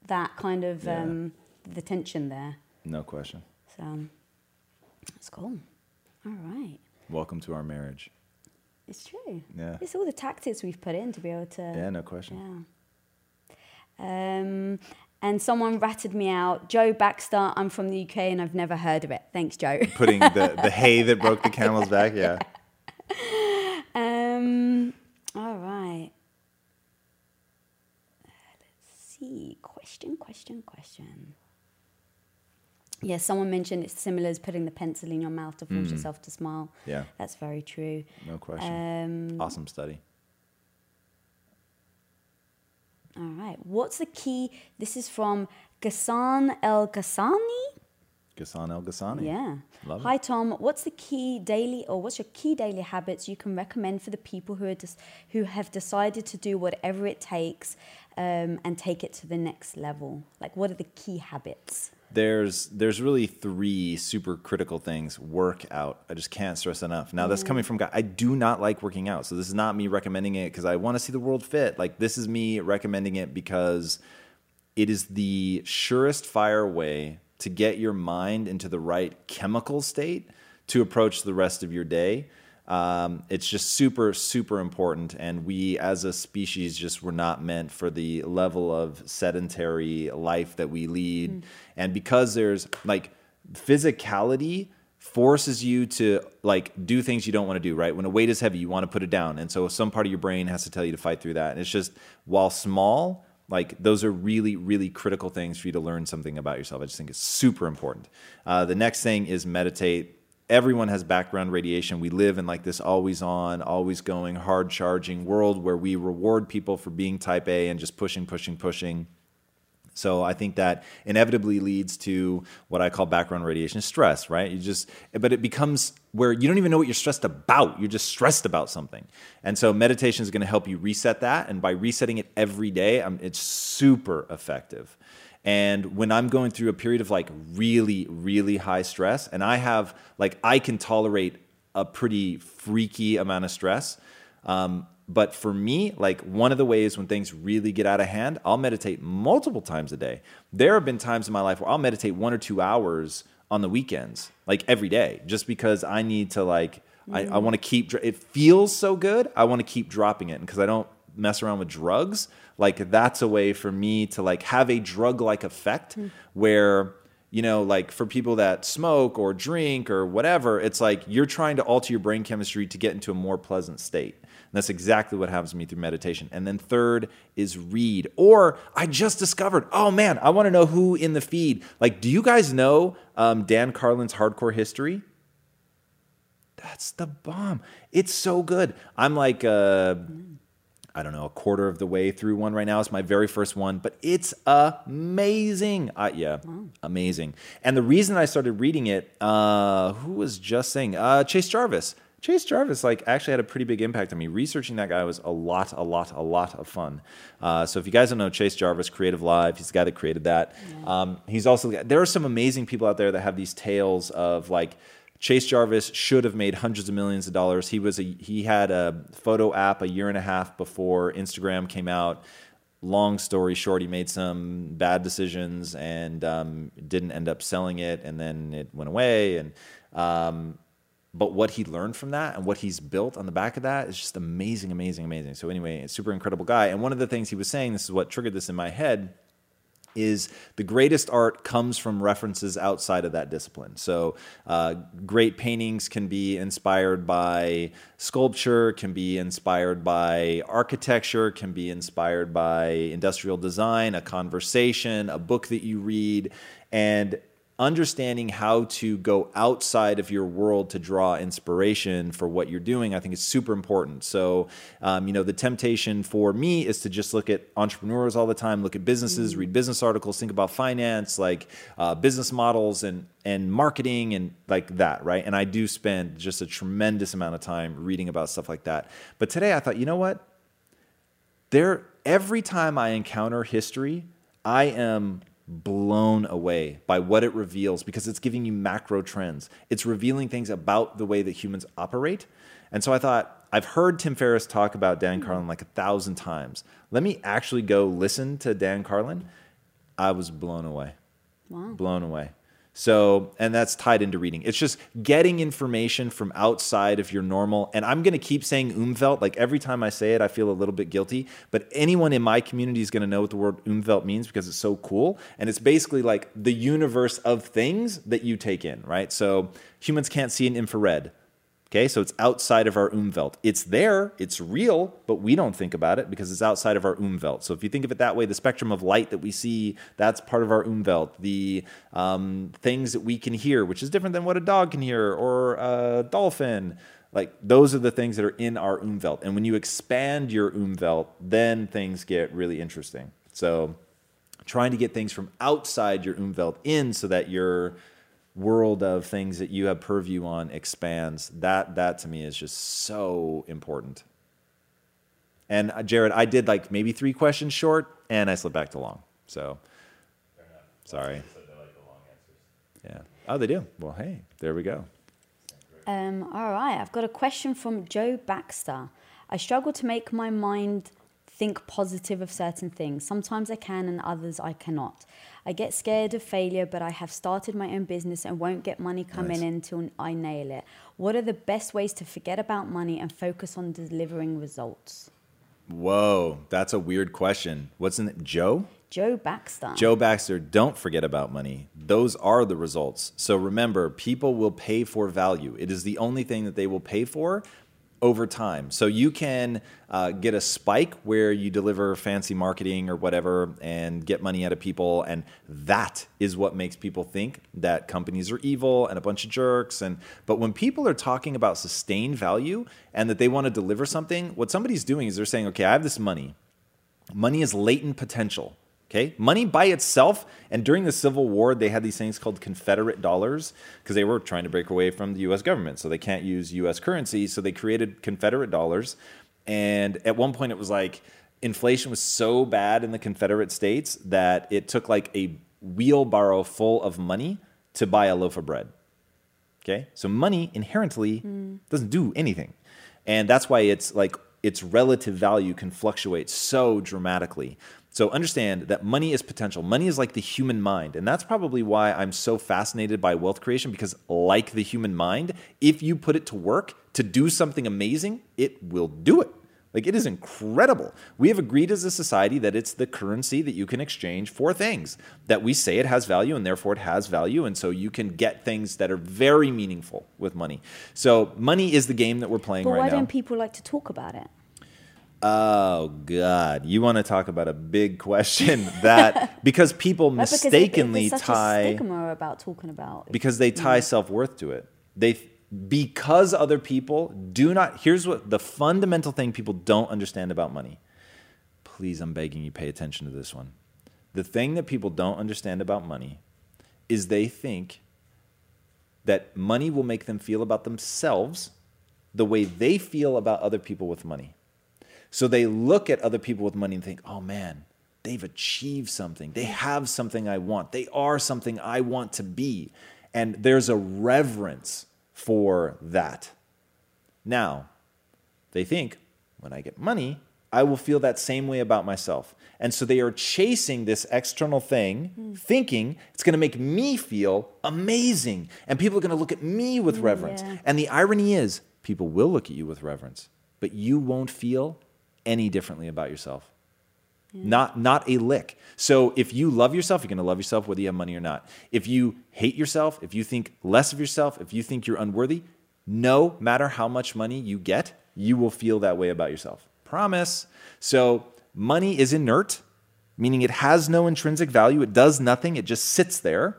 [SPEAKER 2] that kind of
[SPEAKER 1] Yeah.
[SPEAKER 2] um, the tension there
[SPEAKER 1] No question.
[SPEAKER 2] so that's cool. All right.
[SPEAKER 1] Welcome to our marriage.
[SPEAKER 2] It's true.
[SPEAKER 1] Yeah.
[SPEAKER 2] It's all the tactics we've put in to be able to.
[SPEAKER 1] Yeah, no question.
[SPEAKER 2] Yeah. Um, and someone ratted me out. Joe Baxter, I'm from the UK and I've never heard of it. Thanks, Joe.
[SPEAKER 1] Putting the, the hay that broke the camel's back. Yeah.
[SPEAKER 2] um, all right. Let's see. Question, question, question. Yeah, someone mentioned it's similar as putting the pencil in your mouth to force yourself to smile.
[SPEAKER 1] Mm. Yeah.
[SPEAKER 2] That's very true.
[SPEAKER 1] No question.
[SPEAKER 2] Um,
[SPEAKER 1] awesome study.
[SPEAKER 2] All right. What's the key? This is from Ghassan El Ghassani.
[SPEAKER 1] Ghassan El Ghassani.
[SPEAKER 2] Yeah.
[SPEAKER 1] Love
[SPEAKER 2] Hi,
[SPEAKER 1] it.
[SPEAKER 2] Tom. What's the key daily, or what's your key daily habits you can recommend for the people who are just who have decided to do whatever it takes um, and take it to the next level? Like, what are the key habits?
[SPEAKER 1] There's there's really three super critical things. Work out. I just can't stress enough. Now that's mm. coming from guy. I do not like working out, so this is not me recommending it because I want to see the world fit. Like this is me recommending it because it is the surest fire way to get your mind into the right chemical state to approach the rest of your day. Um, it's just super, super important. And we as a species just were not meant for the level of sedentary life that we lead. And because there's like physicality forces you to like do things you don't want to do right? When a weight is heavy you want to put it down. And so some part of your brain has to tell you to fight through that. And it's just while small like those are really really critical things for you to learn something about yourself. I just think it's super important. Uh, the next thing is meditate everyone has background radiation we live in like this always on always going hard charging world where we reward people for being type a and just pushing pushing pushing so I think that inevitably leads to what I call background radiation stress, right? You just, but it becomes where you don't even know what you're stressed about. You're just stressed about something. And so meditation is going to help you reset that. And by resetting it every day, um, it's super effective. And when I'm going through a period of like really, really high stress, and I have like, I can tolerate a pretty freaky amount of stress. Um, but for me, like one of the ways when things really get out of hand, I'll meditate multiple times a day. There have been times in my life where I'll meditate one or two hours on the weekends, like every day, just because I need to like I, I want to keep. It feels so good. I want to keep dropping it, because I don't mess around with drugs, like that's a way for me to like have a drug-like effect where you know, like for people that smoke or drink or whatever, it's like you're trying to alter your brain chemistry to get into a more pleasant state. And that's exactly what happens to me through meditation. And then third is read. Or I just discovered, oh man, I want to know who in the feed. Like, do you guys know um, Dan Carlin's Hardcore History? That's the bomb. It's so good. I'm like, uh, I don't know, a quarter of the way through one right now. It's my very first one, but it's amazing. Uh, yeah, amazing. And the reason I started reading it, uh, who was just saying? Uh, Chase Jarvis. Chase Jarvis, like, actually had a pretty big impact on me. Researching that guy was a lot, a lot, a lot of fun. Uh, so if you guys don't know Chase Jarvis, CreativeLive, he's the guy that created that. Um, he's also there are some amazing people out there that have these tales of like Chase Jarvis should have made hundreds of millions of dollars. He was a he had a photo app a year and a half before Instagram came out. Long story short, he made some bad decisions and um, didn't end up selling it, and then it went away. And um, but what he learned from that and what he's built on the back of that is just amazing, amazing, amazing. So anyway, super incredible guy. And one of the things he was saying, this is what triggered this in my head is the greatest art comes from references outside of that discipline. So, uh, great paintings can be inspired by sculpture, can be inspired by architecture, can be inspired by industrial design, a conversation, a book that you read. And understanding how to go outside of your world to draw inspiration for what you're doing, I think is super important. So, um, you know, the temptation for me is to just look at entrepreneurs all the time, look at businesses, mm read business articles, think about finance, like uh, business models and and marketing and like that, right? And I do spend just a tremendous amount of time reading about stuff like that. But today I thought, you know what? There, every time I encounter history, I am blown away by what it reveals because it's giving you macro trends. It's revealing things about the way that humans operate. And so I thought, I've heard Tim Ferriss talk about Dan Carlin like a thousand times. Let me actually go listen to Dan Carlin. I was blown away. Wow. Blown away. So, and that's tied into reading. It's just getting information from outside of your normal. And I'm going to keep saying Umwelt. Like every time I say it, I feel a little bit guilty. But anyone in my community is going to know what the word Umwelt means because it's so cool. And it's basically like the universe of things that you take in, right? So humans can't see in infrared. Okay, so it's outside of our Umwelt. It's there, it's real, but we don't think about it because it's outside of our Umwelt. So if you think of it that way, the spectrum of light that we see, that's part of our Umwelt. The um, things that we can hear, which is different than what a dog can hear or a dolphin, like those are the things that are in our Umwelt. And when you expand your Umwelt, then things get really interesting. So trying to get things from outside your Umwelt in so that you're world of things that you have purview on expands. That that to me is just so important. And uh, Jared, I did like maybe three questions short, and I slipped back to long. So sorry. Yeah. Oh, they do. Well, hey, there we go.
[SPEAKER 2] Um, all right. I've got a question from Joe Baxter. I struggle to make my mind think positive of certain things. Sometimes I can, and others I cannot. I get scared of failure, but I have started my own business and won't get money coming nice. in until I nail it. What are the best ways to forget about money and focus on delivering results?
[SPEAKER 1] Whoa, that's a weird question. What's in it? Joe?
[SPEAKER 2] Joe Baxter.
[SPEAKER 1] Joe Baxter, don't forget about money. Those are the results. So remember, people will pay for value. It is the only thing that they will pay for, over time. So you can uh, get a spike where you deliver fancy marketing or whatever and get money out of people. And that is what makes people think that companies are evil and a bunch of jerks. And but when people are talking about sustained value and that they want to deliver something, what somebody's doing is they're saying, okay, I have this money. Money is latent potential. Okay, money by itself, and during the Civil War, they had these things called Confederate dollars because they were trying to break away from the U.S. government, so they can't use U.S. currency. So they created Confederate dollars, and at one point, it was like inflation was so bad in the Confederate States that it took like a wheelbarrow full of money to buy a loaf of bread. Okay, so money inherently mm. doesn't do anything, and that's why it's like its relative value can fluctuate so dramatically. So understand that money is potential. Money is like the human mind. And that's probably why I'm so fascinated by wealth creation because, like the human mind, if you put it to work to do something amazing, it will do it. Like it is incredible. We have agreed as a society that it's the currency that you can exchange for things, that we say it has value and therefore it has value. And so you can get things that are very meaningful with money. So money is the game that we're playing
[SPEAKER 2] but
[SPEAKER 1] right now.
[SPEAKER 2] Why don't people like to talk about it?
[SPEAKER 1] Oh God! You want to talk about a big question that because people mistakenly
[SPEAKER 2] because
[SPEAKER 1] tie
[SPEAKER 2] stigma about talking about
[SPEAKER 1] because they tie self worth to it. They because other people do not. Here's what the fundamental thing people don't understand about money. Please, I'm begging you, pay attention to this one. The thing that people don't understand about money is they think that money will make them feel about themselves the way they feel about other people with money. So they look at other people with money and think, oh man, they've achieved something. They have something I want. They are something I want to be. And there's a reverence for that. Now, they think when I get money, I will feel that same way about myself. And so they are chasing this external thing, hmm. thinking it's going to make me feel amazing. And people are going to look at me with hmm, reverence.
[SPEAKER 2] yeah.
[SPEAKER 1] And the irony is, people will look at you with reverence, but you won't feel any differently about yourself. Not not a lick. So if you love yourself, you're going to love yourself whether you have money or not. If you hate yourself, if you think less of yourself, if you think you're unworthy, no matter how much money you get, you will feel that way about yourself. Promise. So money is inert, meaning it has no intrinsic value. It does nothing. It just sits there.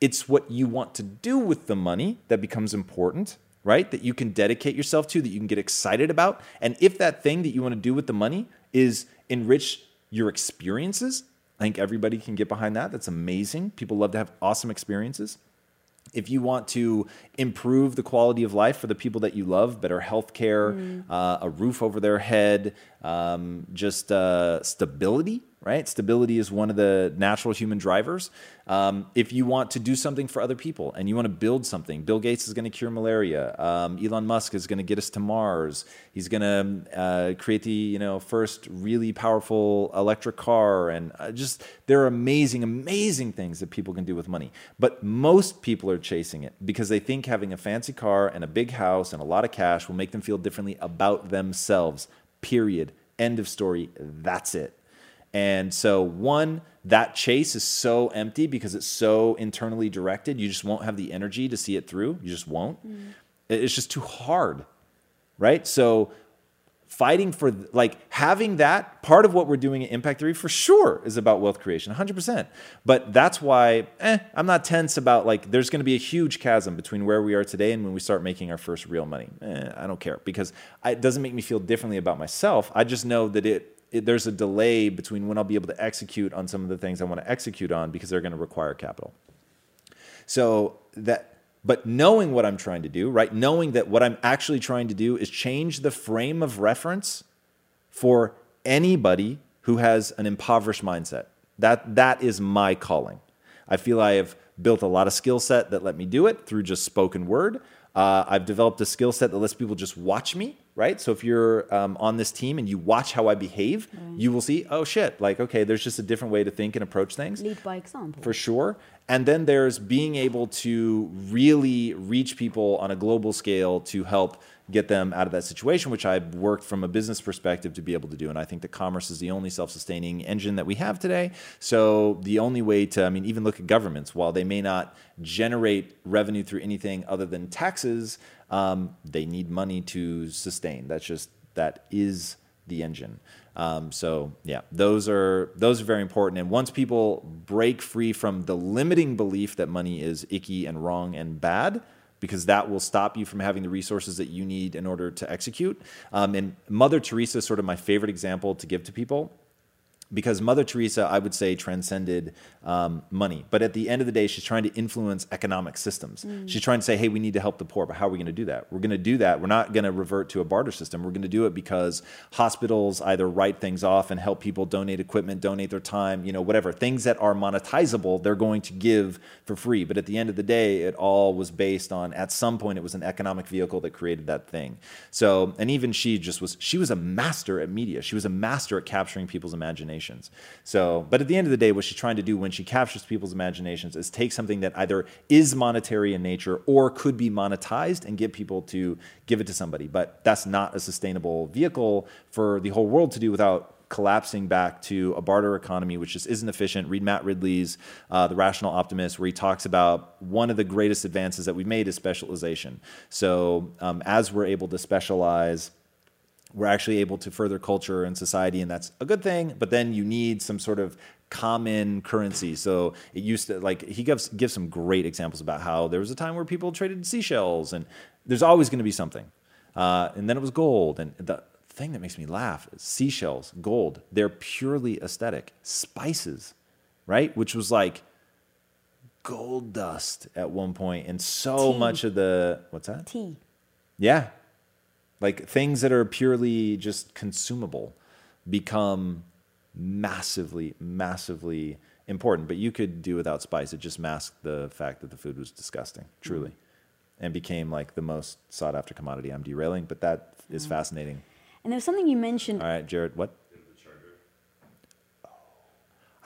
[SPEAKER 1] It's what you want to do with the money that becomes important, right? That you can dedicate yourself to, that you can get excited about. And if that thing that you want to do with the money is enrich your experiences, I think everybody can get behind that. That's amazing. People love to have awesome experiences. If you want to improve the quality of life for the people that you love, better health care, uh, a roof over their head, um, just uh, stability, right? Stability is one of the natural human drivers. Um, if you want to do something for other people and you want to build something, Bill Gates is going to cure malaria. Um, Elon Musk is going to get us to Mars. He's going to uh, create the you know first really powerful electric car, and uh, just there are amazing, amazing things that people can do with money. But most people are chasing it because they think having a fancy car and a big house and a lot of cash will make them feel differently about themselves. Period. End of story. That's it. And so, one, that chase is so empty because it's so internally directed. You just won't have the energy to see it through. You just won't. Mm. It's just too hard, right? So, fighting for, like, having that part of what we're doing at Impact Theory for sure is about wealth creation, 100%. But that's why, eh, I'm not tense about, like, there's going to be a huge chasm between where we are today and when we start making our first real money. Eh, I don't care because it doesn't make me feel differently about myself. I just know that it, it, there's a delay between when I'll be able to execute on some of the things I want to execute on because they're going to require capital. So that, but knowing what I'm trying to do, right? Knowing that what I'm actually trying to do is change the frame of reference for anybody who has an impoverished mindset. That that is my calling. I feel I have built a lot of skill set that let me do it through just spoken word. Uh, I've developed a skill set that lets people just watch me, right? So if you're um, on this team and you watch how I behave, you will see, oh shit, like okay, there's just a different way to think and approach things
[SPEAKER 2] Lead by example.
[SPEAKER 1] for sure. And then there's being able to really reach people on a global scale to help get them out of that situation, which I've worked from a business perspective to be able to do. And I think that commerce is the only self sustaining engine that we have today. So the only way to, I mean, even look at governments, while they may not generate revenue through anything other than taxes, um, they need money to sustain. That's just, that is the engine. Um, so yeah, those are those are very important. And once people break free from the limiting belief that money is icky and wrong and bad, because that will stop you from having the resources that you need in order to execute. Um, and Mother Teresa is sort of my favorite example to give to people because Mother Teresa, I would say, transcended um, money. But at the end of the day, she's trying to influence economic systems. She's trying to say, hey, we need to help the poor. But how are we going to do that? We're going to do that. We're not going to revert to a barter system. We're going to do it because hospitals either write things off and help people donate equipment, donate their time, you know, whatever. Things that are monetizable, they're going to give for free. But at the end of the day, it all was based on, at some point, it was an economic vehicle that created that thing. So, and even she just was, she was a master at media. She was a master at capturing people's imaginations. So, but at the end of the day, what she's trying to do when she captures people's imaginations is take something that either is monetary in nature or could be monetized and get people to give it to somebody. But that's not a sustainable vehicle for the whole world to do without collapsing back to a barter economy, which just isn't efficient. Read Matt Ridley's uh, The Rational Optimist, where he talks about one of the greatest advances that we've made is specialization. So, um, as we're able to specialize, we're actually able to further culture and society, and that's a good thing. But then you need some sort of common currency. So it used to like he gives gives some great examples about how there was a time where people traded seashells, and there's always going to be something. Uh, and then it was gold, and the thing that makes me laugh is seashells, gold. They're purely aesthetic. Spices, right? Which was like gold dust at one point, and so
[SPEAKER 2] Tea.
[SPEAKER 1] much of the what's that?
[SPEAKER 2] Tea.
[SPEAKER 1] Yeah. Like things that are purely just consumable become massively, massively important. But you could do without spice. It just masked the fact that the food was disgusting, mm-hmm. truly. and became like the most sought after commodity. I'm derailing, but that is mm-hmm. fascinating.
[SPEAKER 2] And there was something you mentioned.
[SPEAKER 1] All right, Jared, what? Oh,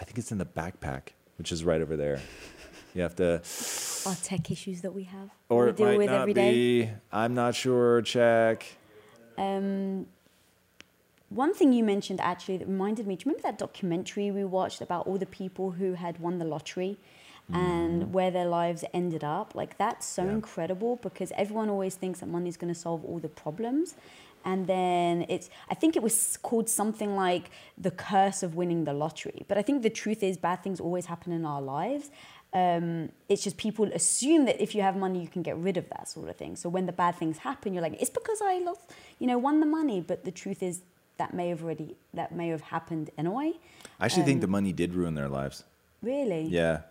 [SPEAKER 1] I think it's in the backpack, which is right over there. You have to,
[SPEAKER 2] Our tech issues that we have,
[SPEAKER 1] or
[SPEAKER 2] we
[SPEAKER 1] it
[SPEAKER 2] deal
[SPEAKER 1] might
[SPEAKER 2] with
[SPEAKER 1] not
[SPEAKER 2] every day.
[SPEAKER 1] be. I'm not sure. Check.
[SPEAKER 2] Um, one thing you mentioned actually that reminded me. Do you remember that documentary we watched about all the people who had won the lottery and where their lives ended up? Like that's so.
[SPEAKER 1] Yeah.
[SPEAKER 2] incredible because everyone always thinks that money is going to solve all the problems. And then it's, I think it was called something like the curse of winning the lottery. But I think the truth is, bad things always happen in our lives. Um, it's just people assume that if you have money, you can get rid of that sort of thing. So when the bad things happen, you're like, it's because I lost, you know, won the money. But the truth is, that may have already, that may have happened anyway.
[SPEAKER 1] I actually think the
[SPEAKER 2] Um,
[SPEAKER 1] money did ruin their lives.
[SPEAKER 2] Really?
[SPEAKER 1] Yeah.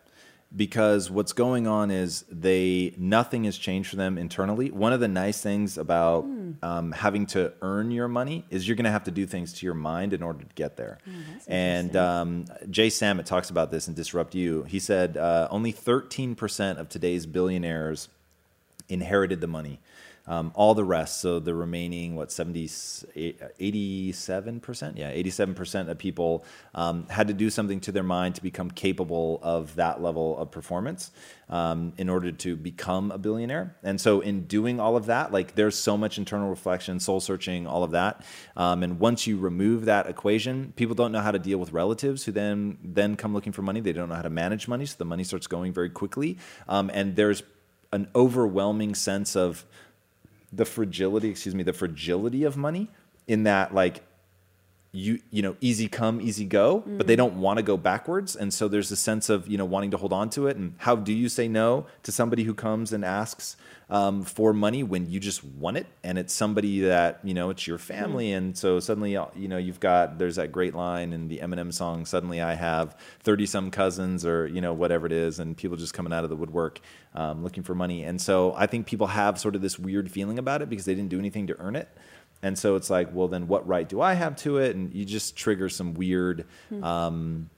[SPEAKER 1] Because what's going on is they nothing has changed for them internally. One of the nice things about
[SPEAKER 2] Hmm.
[SPEAKER 1] um, having to earn your money is you're going to have to do things to your mind in order to get there.
[SPEAKER 2] Oh,
[SPEAKER 1] and um, Jay Samit talks about this in Disrupt You. He said uh, only 13% of today's billionaires inherited the money. Um, all the rest, so the remaining, what, 70, 87%? Yeah, 87% of people um, had to do something to their mind to become capable of that level of performance um, in order to become a billionaire. And so, in doing all of that, like there's so much internal reflection, soul searching, all of that. Um, and once you remove that equation, people don't know how to deal with relatives who then then come looking for money. They don't know how to manage money, so the money starts going very quickly. Um, and there's an overwhelming sense of the fragility, excuse me, the fragility of money in that like you you know easy come easy go but they don't want to go backwards. And so there's a sense of you know wanting to hold on to it. And how do you say no to somebody who comes and asks um, for money when you just want it? And it's somebody that you know it's your family. And so suddenly uh, you know you've got there's that great line in the Eminem song suddenly I have 30 some cousins or you know whatever it is and people just coming out of the woodwork um, looking for money. And so I think people have sort of this weird feeling about it because they didn't do anything to earn it and so it's like, well, then what right do I have to it? And you just trigger some weird um,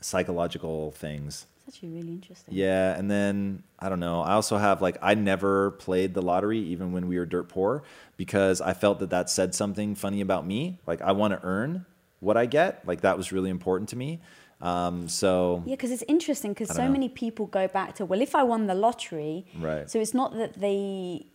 [SPEAKER 1] psychological things.
[SPEAKER 2] It's actually really interesting.
[SPEAKER 1] Yeah. And then I don't know. I also have like, I never played the lottery even when we were dirt poor because I felt that that said something funny about me. Like, I want to earn what I get. Like, that was really important to me. Um, so,
[SPEAKER 2] Yeah, because it's interesting because so
[SPEAKER 1] know.
[SPEAKER 2] many people go back to well, if I won the lottery,
[SPEAKER 1] Right.
[SPEAKER 2] So it's not that they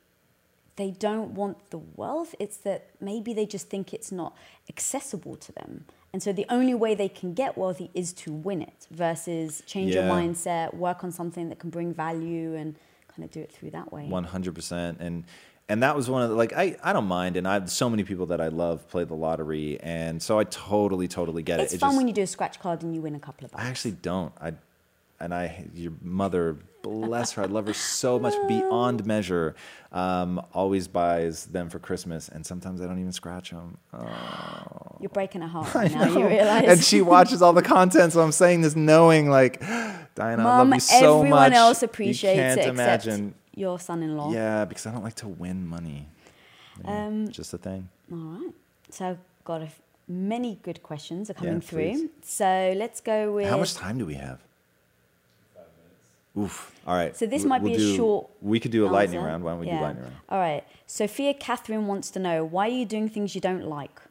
[SPEAKER 2] they don't want the wealth; it's that maybe they just think it's not accessible to them, and so the only way they can get wealthy is to win it. Versus change your mindset, work on something that can bring value, and kind of do it through that way.
[SPEAKER 1] One hundred percent, and and that was one of the like I I don't mind, and I have so many people that I love play the lottery, and so I totally totally get
[SPEAKER 2] it's
[SPEAKER 1] it. It's
[SPEAKER 2] fun
[SPEAKER 1] just-
[SPEAKER 2] when you do a scratch card and you win a couple of bucks.
[SPEAKER 1] I actually don't. I and I your mother bless her. I love her so much beyond measure. Um, always buys them for Christmas, and sometimes I don't even scratch them. Oh.
[SPEAKER 2] You're breaking a heart right now. You realize?
[SPEAKER 1] and she watches all the content, so I'm saying this knowing like Diana, I
[SPEAKER 2] Mom,
[SPEAKER 1] love you so
[SPEAKER 2] everyone
[SPEAKER 1] much.
[SPEAKER 2] else
[SPEAKER 1] You
[SPEAKER 2] appreciates
[SPEAKER 1] can't
[SPEAKER 2] it
[SPEAKER 1] imagine.
[SPEAKER 2] your son-in-law.
[SPEAKER 1] Yeah, because I don't like to win money. Yeah,
[SPEAKER 2] Um,
[SPEAKER 1] just a thing.
[SPEAKER 2] All right. So I've got a many good questions are coming
[SPEAKER 1] Yeah,
[SPEAKER 2] through. So let's go with.
[SPEAKER 1] How much time do we have? Oof. All right.
[SPEAKER 2] So this
[SPEAKER 1] We'll-
[SPEAKER 2] might be
[SPEAKER 1] we'll
[SPEAKER 2] a
[SPEAKER 1] do-
[SPEAKER 2] short.
[SPEAKER 1] We could do a lightning round. Why don't we
[SPEAKER 2] Yeah.
[SPEAKER 1] do lightning round?
[SPEAKER 2] All right. Sophia Catherine wants to know why are you doing things you don't like?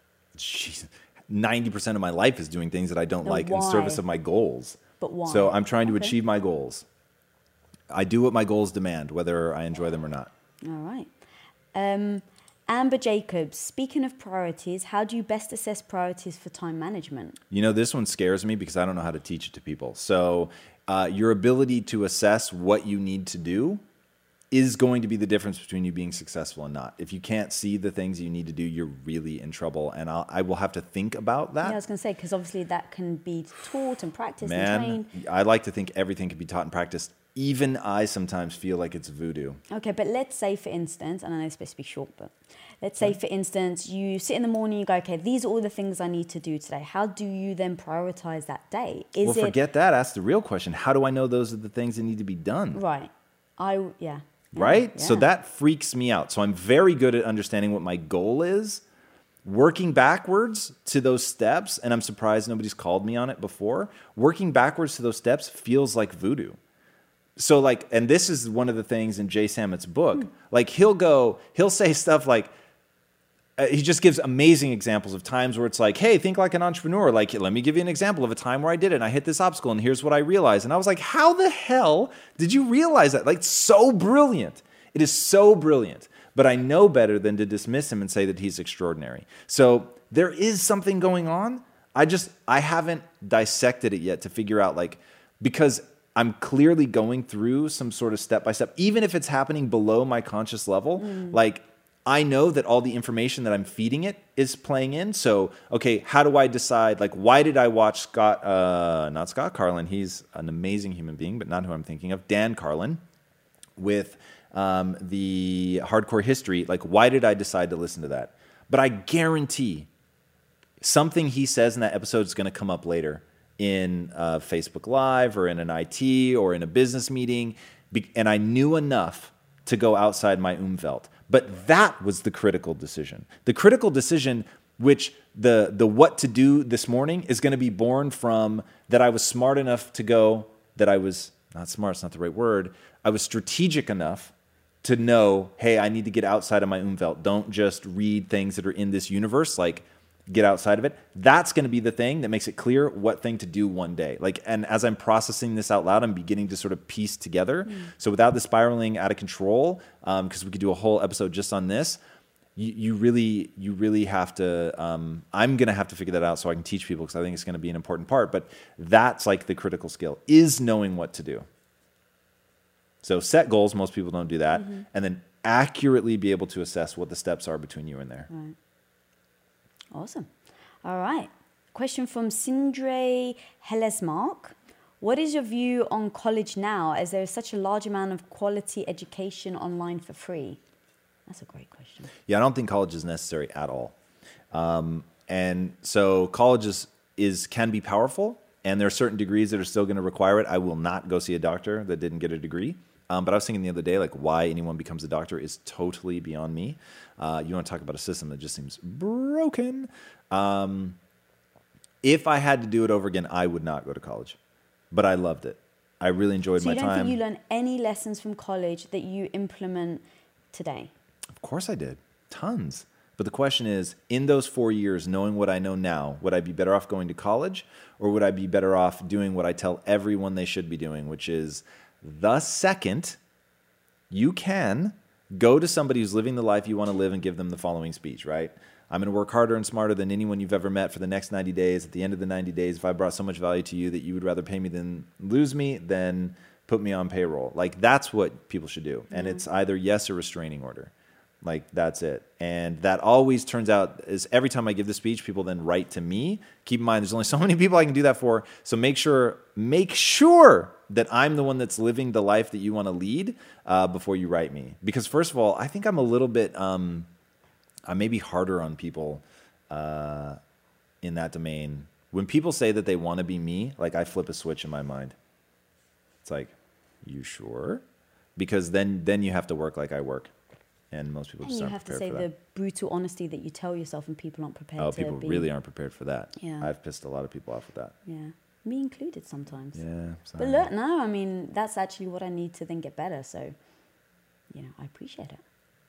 [SPEAKER 1] Ninety percent of my life is doing things that I don't like in service of my goals.
[SPEAKER 2] But why?
[SPEAKER 1] So I'm trying to
[SPEAKER 2] Okay.
[SPEAKER 1] achieve my goals. I do what my goals demand, whether I enjoy them or not.
[SPEAKER 2] All right. Um, Amber Jacobs, speaking of priorities, how do you best assess priorities for time management?
[SPEAKER 1] You know, this one scares me because I don't know how to teach it to people. So, uh, your ability to assess what you need to do is going to be the difference between you being successful and not. If you can't see the things you need to do, you're really in trouble. And I'll, I will have to think about that.
[SPEAKER 2] Yeah, I was going to say, because obviously that can be taught and practiced and
[SPEAKER 1] Man,
[SPEAKER 2] trained.
[SPEAKER 1] I like to think everything can be taught and practiced. Even I sometimes feel like it's voodoo.
[SPEAKER 2] Okay, but let's say, for instance, and I know it's supposed to be short, but let's say, for instance, you sit in the morning, you go, okay, these are all the things I need to do today. How do you then prioritize that day? Is
[SPEAKER 1] well,
[SPEAKER 2] it
[SPEAKER 1] forget that. Ask the real question. How do I know those are the things that need to be done?
[SPEAKER 2] right? I yeah. Yeah,
[SPEAKER 1] Right? So that freaks me out. So I'm very good at understanding what my goal is, working backwards to those steps. And I'm surprised nobody's called me on it before. Working backwards to those steps feels like voodoo so like, and this is one of the things in Jay Samit's book. Hmm. Like he'll go, he'll say stuff like, uh, he just gives amazing examples of times where it's like, hey, think like an entrepreneur. Like, let me give you an example of a time where I did it and I hit this obstacle and here's what I realized. And I was like, how the hell did you realize that? Like, so brilliant. It is so brilliant. But I know better than to dismiss him and say that he's extraordinary. So there is something going on. I just, I haven't dissected it yet to figure out, like, because I'm clearly going through some sort of step by step, even if it's happening below my conscious level. Like, I know that all the information that I'm feeding it is playing in. So, okay, how do I decide? Like, why did I watch Scott, uh, not Scott Carlin? He's an amazing human being, but not who I'm thinking of. Dan Carlin with um, the hardcore history. Like, why did I decide to listen to that? But I guarantee something he says in that episode is going to come up later in uh, Facebook Live or in an IT or in a business meeting. And I knew enough to go outside my Umwelt. But that was the critical decision. The critical decision, which the, the what to do this morning is going to be born from that I was smart enough to go, that I was not smart, it's not the right word. I was strategic enough to know, hey, I need to get outside of my Umwelt. Don't just read things that are in this universe. Like, get outside of it. That's going to be the thing that makes it clear what thing to do one day. Like, and as I'm processing this out loud, I'm beginning to sort of piece together. Mm. So without the spiraling out of control, um, because we could do a whole episode just on this. You, you really, you really have to. Um, I'm gonna have to figure that out so I can teach people because I think it's gonna be an important part. But that's like the critical skill is knowing what to do. So set goals. Most people don't do that, mm-hmm. and then accurately be able to assess what the steps are between you and there.
[SPEAKER 2] Awesome. All right. Question from Sindre Hellesmark. What is your view on college now as there is such a large amount of quality education online for free? That's a great question.
[SPEAKER 1] Yeah, I don't think college is necessary at all. Um, and so college is, is can be powerful, and there are certain degrees that are still going to require it. I will not go see a doctor that didn't get a degree. Um, but I was thinking the other day, like why anyone becomes a doctor is totally beyond me. Uh, you want to talk about a system that just seems broken. Um, if I had to do it over again, I would not go to college, but I loved it. I really enjoyed
[SPEAKER 2] So
[SPEAKER 1] my
[SPEAKER 2] you don't
[SPEAKER 1] time.
[SPEAKER 2] think you learn any lessons from college that you implement today?
[SPEAKER 1] Of course I did. Tons. But the question is, in those four years, knowing what I know now, would I be better off going to college or would I be better off doing what I tell everyone they should be doing, which is the second you can go to somebody who's living the life you want to live and give them the following speech, right? I'm going to work harder and smarter than anyone you've ever met for the next 90 days. At the end of the 90 days, if I brought so much value to you that you would rather pay me than lose me, then put me on payroll. Like that's what people should do. And mm-hmm. it's either yes or restraining order. Like that's it. And that always turns out is every time I give the speech, people then write to me. Keep in mind, there's only so many people I can do that for. So make sure, make sure that I'm the one that's living the life that you want to lead uh, before you write me. Because first of all, I think I'm a little bit, um, I may be harder on people uh, in that domain. When people say that they want to be me, like I flip a switch in my mind. It's like, you sure? Because then then you have to work like I work, and most people
[SPEAKER 2] and you have to say the brutal honesty that you tell yourself and people aren't prepared
[SPEAKER 1] Oh, people
[SPEAKER 2] be.
[SPEAKER 1] really aren't prepared for that.
[SPEAKER 2] Yeah.
[SPEAKER 1] I've pissed a lot of people off with that.
[SPEAKER 2] Yeah. Me included sometimes.
[SPEAKER 1] Yeah.
[SPEAKER 2] But look, now, I mean, that's actually what I need to then get better. So, you know, I appreciate it.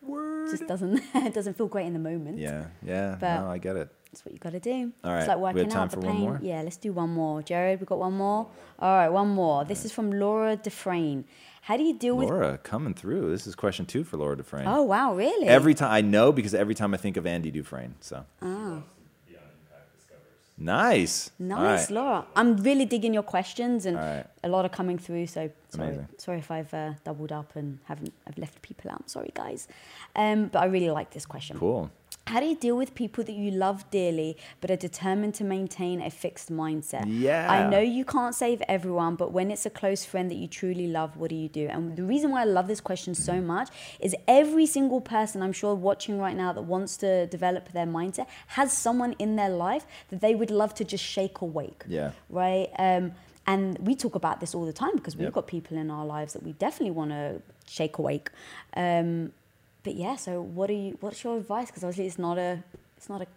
[SPEAKER 1] Word.
[SPEAKER 2] Just doesn't it doesn't feel great in the moment.
[SPEAKER 1] Yeah, yeah.
[SPEAKER 2] But-
[SPEAKER 1] no, I get it.
[SPEAKER 2] That's what you got to do.
[SPEAKER 1] All right,
[SPEAKER 2] It's like
[SPEAKER 1] we have
[SPEAKER 2] working
[SPEAKER 1] time
[SPEAKER 2] out the
[SPEAKER 1] for one
[SPEAKER 2] pain.
[SPEAKER 1] more?
[SPEAKER 2] Yeah, let's do one more. Jared, we got one more. All right, one more. This is from Laura Dufresne. How do you deal with?
[SPEAKER 1] Laura coming through. This is question two for Laura Dufresne.
[SPEAKER 2] Oh wow, really?
[SPEAKER 1] Every time I know because every time I think of Andy Dufresne. So
[SPEAKER 2] Ah.
[SPEAKER 1] Nice.
[SPEAKER 2] Nice,
[SPEAKER 1] right.
[SPEAKER 2] Laura. I'm really digging your questions, and
[SPEAKER 1] right.
[SPEAKER 2] A lot are coming through. So sorry,
[SPEAKER 1] Amazing.
[SPEAKER 2] sorry if I've uh, doubled up and haven't I've left people out. I'm sorry, guys. Um, but I really like this question.
[SPEAKER 1] Cool.
[SPEAKER 2] How do you deal with people that you love dearly but are determined to maintain a fixed mindset?
[SPEAKER 1] Yeah.
[SPEAKER 2] I know you can't save everyone, but when it's a close friend that you truly love, what do you do? And the reason why I love this question so much is every single person I'm sure watching right now that wants to develop their mindset has someone in their life that they would love to just shake awake.
[SPEAKER 1] Yeah.
[SPEAKER 2] Right? Um, and we talk about this all the time because we've
[SPEAKER 1] Yep.
[SPEAKER 2] got people in our lives that we definitely want to shake awake. Um, but yeah, so what are you? What's your advice? Because obviously it's not a, it's not a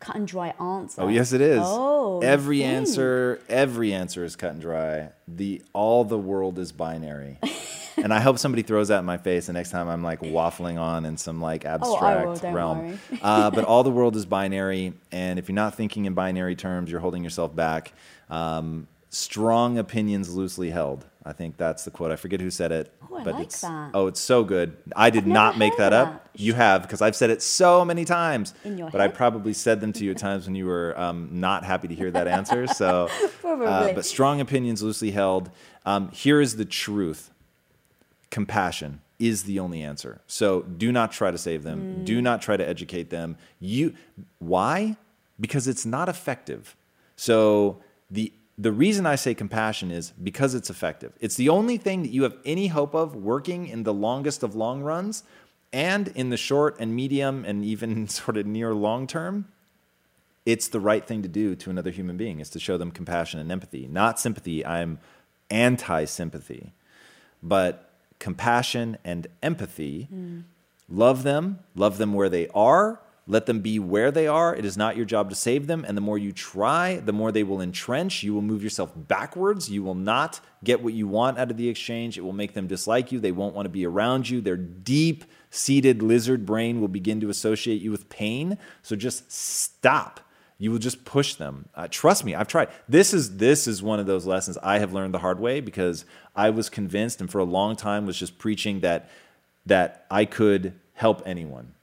[SPEAKER 2] cut and dry answer.
[SPEAKER 1] Oh yes, it is.
[SPEAKER 2] Oh,
[SPEAKER 1] every
[SPEAKER 2] dang.
[SPEAKER 1] answer, every answer is cut and dry. The all the world is binary. and I hope somebody throws that in my face the next time I'm like waffling on in some like abstract
[SPEAKER 2] Oh, will,
[SPEAKER 1] realm. uh, but all the world is binary, and if you're not thinking in binary terms, you're holding yourself back. Um, strong opinions loosely held. I think that's the quote. I forget who said it,
[SPEAKER 2] Oh, I
[SPEAKER 1] but
[SPEAKER 2] like
[SPEAKER 1] it's
[SPEAKER 2] that.
[SPEAKER 1] oh, it's so good. I did not make that
[SPEAKER 2] heard
[SPEAKER 1] up. You have because I've said it so many times.
[SPEAKER 2] In your
[SPEAKER 1] but I probably said them to you at times when you were um, not happy to hear that answer. So, uh, but strong opinions loosely held. Um, here is the truth: compassion is the only answer. So do not try to save them. Do not try to educate them. You why? Because it's not effective. So the the reason I say compassion is because it's effective. It's the only thing that you have any hope of working in the longest of long runs and in the short and medium and even sort of near long term. It's the right thing to do to another human being is to show them compassion and empathy, not sympathy. I'm anti sympathy but compassion and empathy. Mm. Love them, love them where they are, let them be where they are. It is not your job to save them. And the more you try, the more they will entrench. You will move yourself backwards. You will not get what you want out of the exchange. It will make them dislike you. They won't want to be around you. Their deep seated lizard brain will begin to associate you with pain. So just stop you will just push them uh, trust me i've tried this is this is one of those lessons i have learned the hard way because i was convinced and for a long time was just preaching that that i could help anyone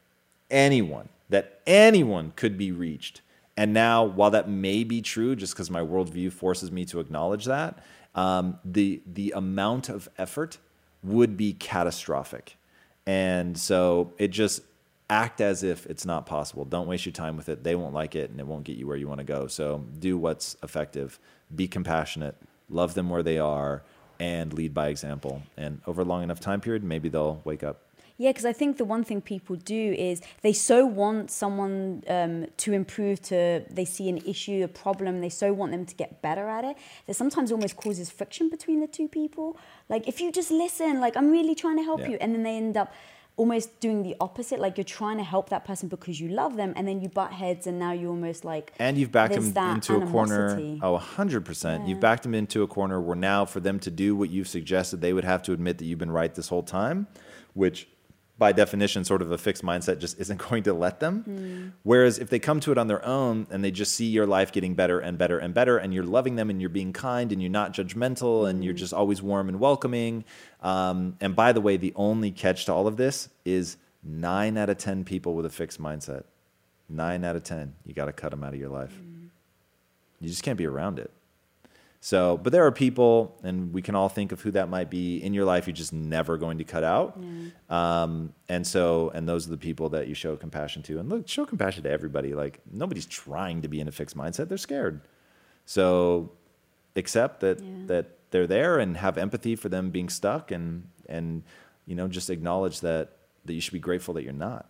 [SPEAKER 1] anyone that anyone could be reached and now while that may be true just because my worldview forces me to acknowledge that um, the the amount of effort would be catastrophic and so it just act as if it's not possible. Don't waste your time with it. They won't like it and it won't get you where you want to go. So do what's effective. Be compassionate. Love them where they are and lead by example. And over a long enough time period, maybe they'll wake up.
[SPEAKER 2] Yeah, because I think the one thing people do is they so want someone um, to improve. To they see an issue, a problem, they so want them to get better at it that sometimes almost causes friction between the two people. Like if you just listen, like I'm really trying to help
[SPEAKER 1] Yeah.
[SPEAKER 2] you, and then they end up almost doing the opposite. Like you're trying to help that person because you love them, and then you butt heads, and now you're almost like
[SPEAKER 1] And you've backed them into a corner.
[SPEAKER 2] animosity.
[SPEAKER 1] Oh, 100%. You've backed them into a corner where now, for them to do what you've suggested, they would have to admit that you've been right this whole time, which by definition, sort of a fixed mindset just isn't going to let them. Hmm. Whereas if they come to it on their own and they just see your life getting better and better and better, and you're loving them and you're being kind and you're not judgmental and you're hmm. just always warm and welcoming. Um, and by the way, the only catch to all of this is nine out of 10 people with a fixed mindset. Nine out of 10, you got to cut them out of your life. Hmm. You just can't be around it. So, but there are people, and we can all think of who that might be in your life. You're just never going to cut out, um, and so, and those are the people that you show compassion to. And look, show compassion to everybody. Like nobody's trying to be in a fixed mindset; they're scared. So, accept that that they're there and have empathy for them being stuck, and and you know just acknowledge that that you should be grateful that you're not.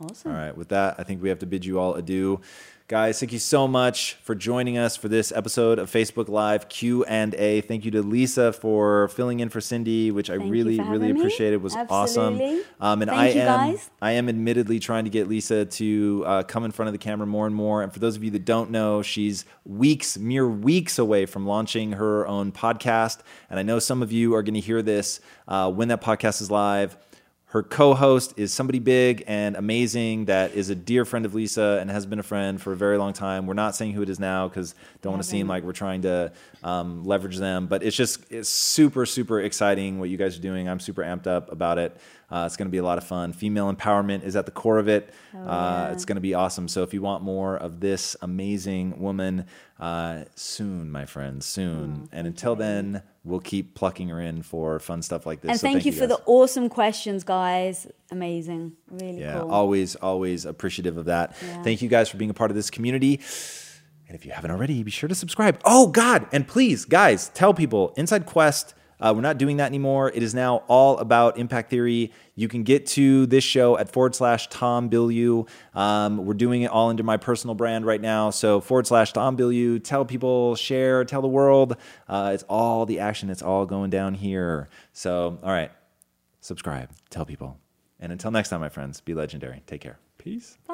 [SPEAKER 2] Awesome.
[SPEAKER 1] All right, with that, I think we have to bid you all adieu. Guys, thank you so much for joining us for this episode of Facebook Live Q&A. Thank you to Lisa for filling in for Cindy, which I
[SPEAKER 2] Thank you
[SPEAKER 1] really really
[SPEAKER 2] me.
[SPEAKER 1] appreciated. It was awesome.
[SPEAKER 2] Absolutely.
[SPEAKER 1] Um, and
[SPEAKER 2] Thank
[SPEAKER 1] I am
[SPEAKER 2] guys.
[SPEAKER 1] I am admittedly trying to get Lisa to uh, come in front of the camera more and more. And for those of you that don't know, she's weeks, mere weeks away from launching her own podcast. And I know some of you are going to hear this uh, when that podcast is live. Her co host is somebody big and amazing that is a dear friend of Lisa and has been a friend for a very long time. We're not saying who it is now because don't want to seem like we're trying to um, leverage them, but it's just it's super, super exciting what you guys are doing. I'm super amped up about it. Uh, it's going to be a lot of fun. Female empowerment is at the core of it. uh, it's going to be awesome. So if you want more of this amazing woman, uh, soon, my friends, soon. and until then, we'll keep plucking her in for fun stuff like this.
[SPEAKER 2] And
[SPEAKER 1] So
[SPEAKER 2] thank, you for the awesome questions, guys. Amazing. Really
[SPEAKER 1] Yeah,
[SPEAKER 2] cool.
[SPEAKER 1] always, always appreciative of that.
[SPEAKER 2] Yeah.
[SPEAKER 1] Thank you guys for being a part of this community. And if you haven't already, be sure to subscribe. Oh, God. And please, guys, tell people Inside Quest, uh, we're not doing that anymore. It is now all about impact theory. You can get to this show at forward slash Tom Bilyeu. Um, we're doing it all under my personal brand right now. So forward slash Tom Bilyeu. Tell people, share, tell the world. Uh, it's all the action. It's all going down here. So, all right, subscribe, tell people. And until next time, my friends, be legendary. Take care. Peace.
[SPEAKER 2] Bye.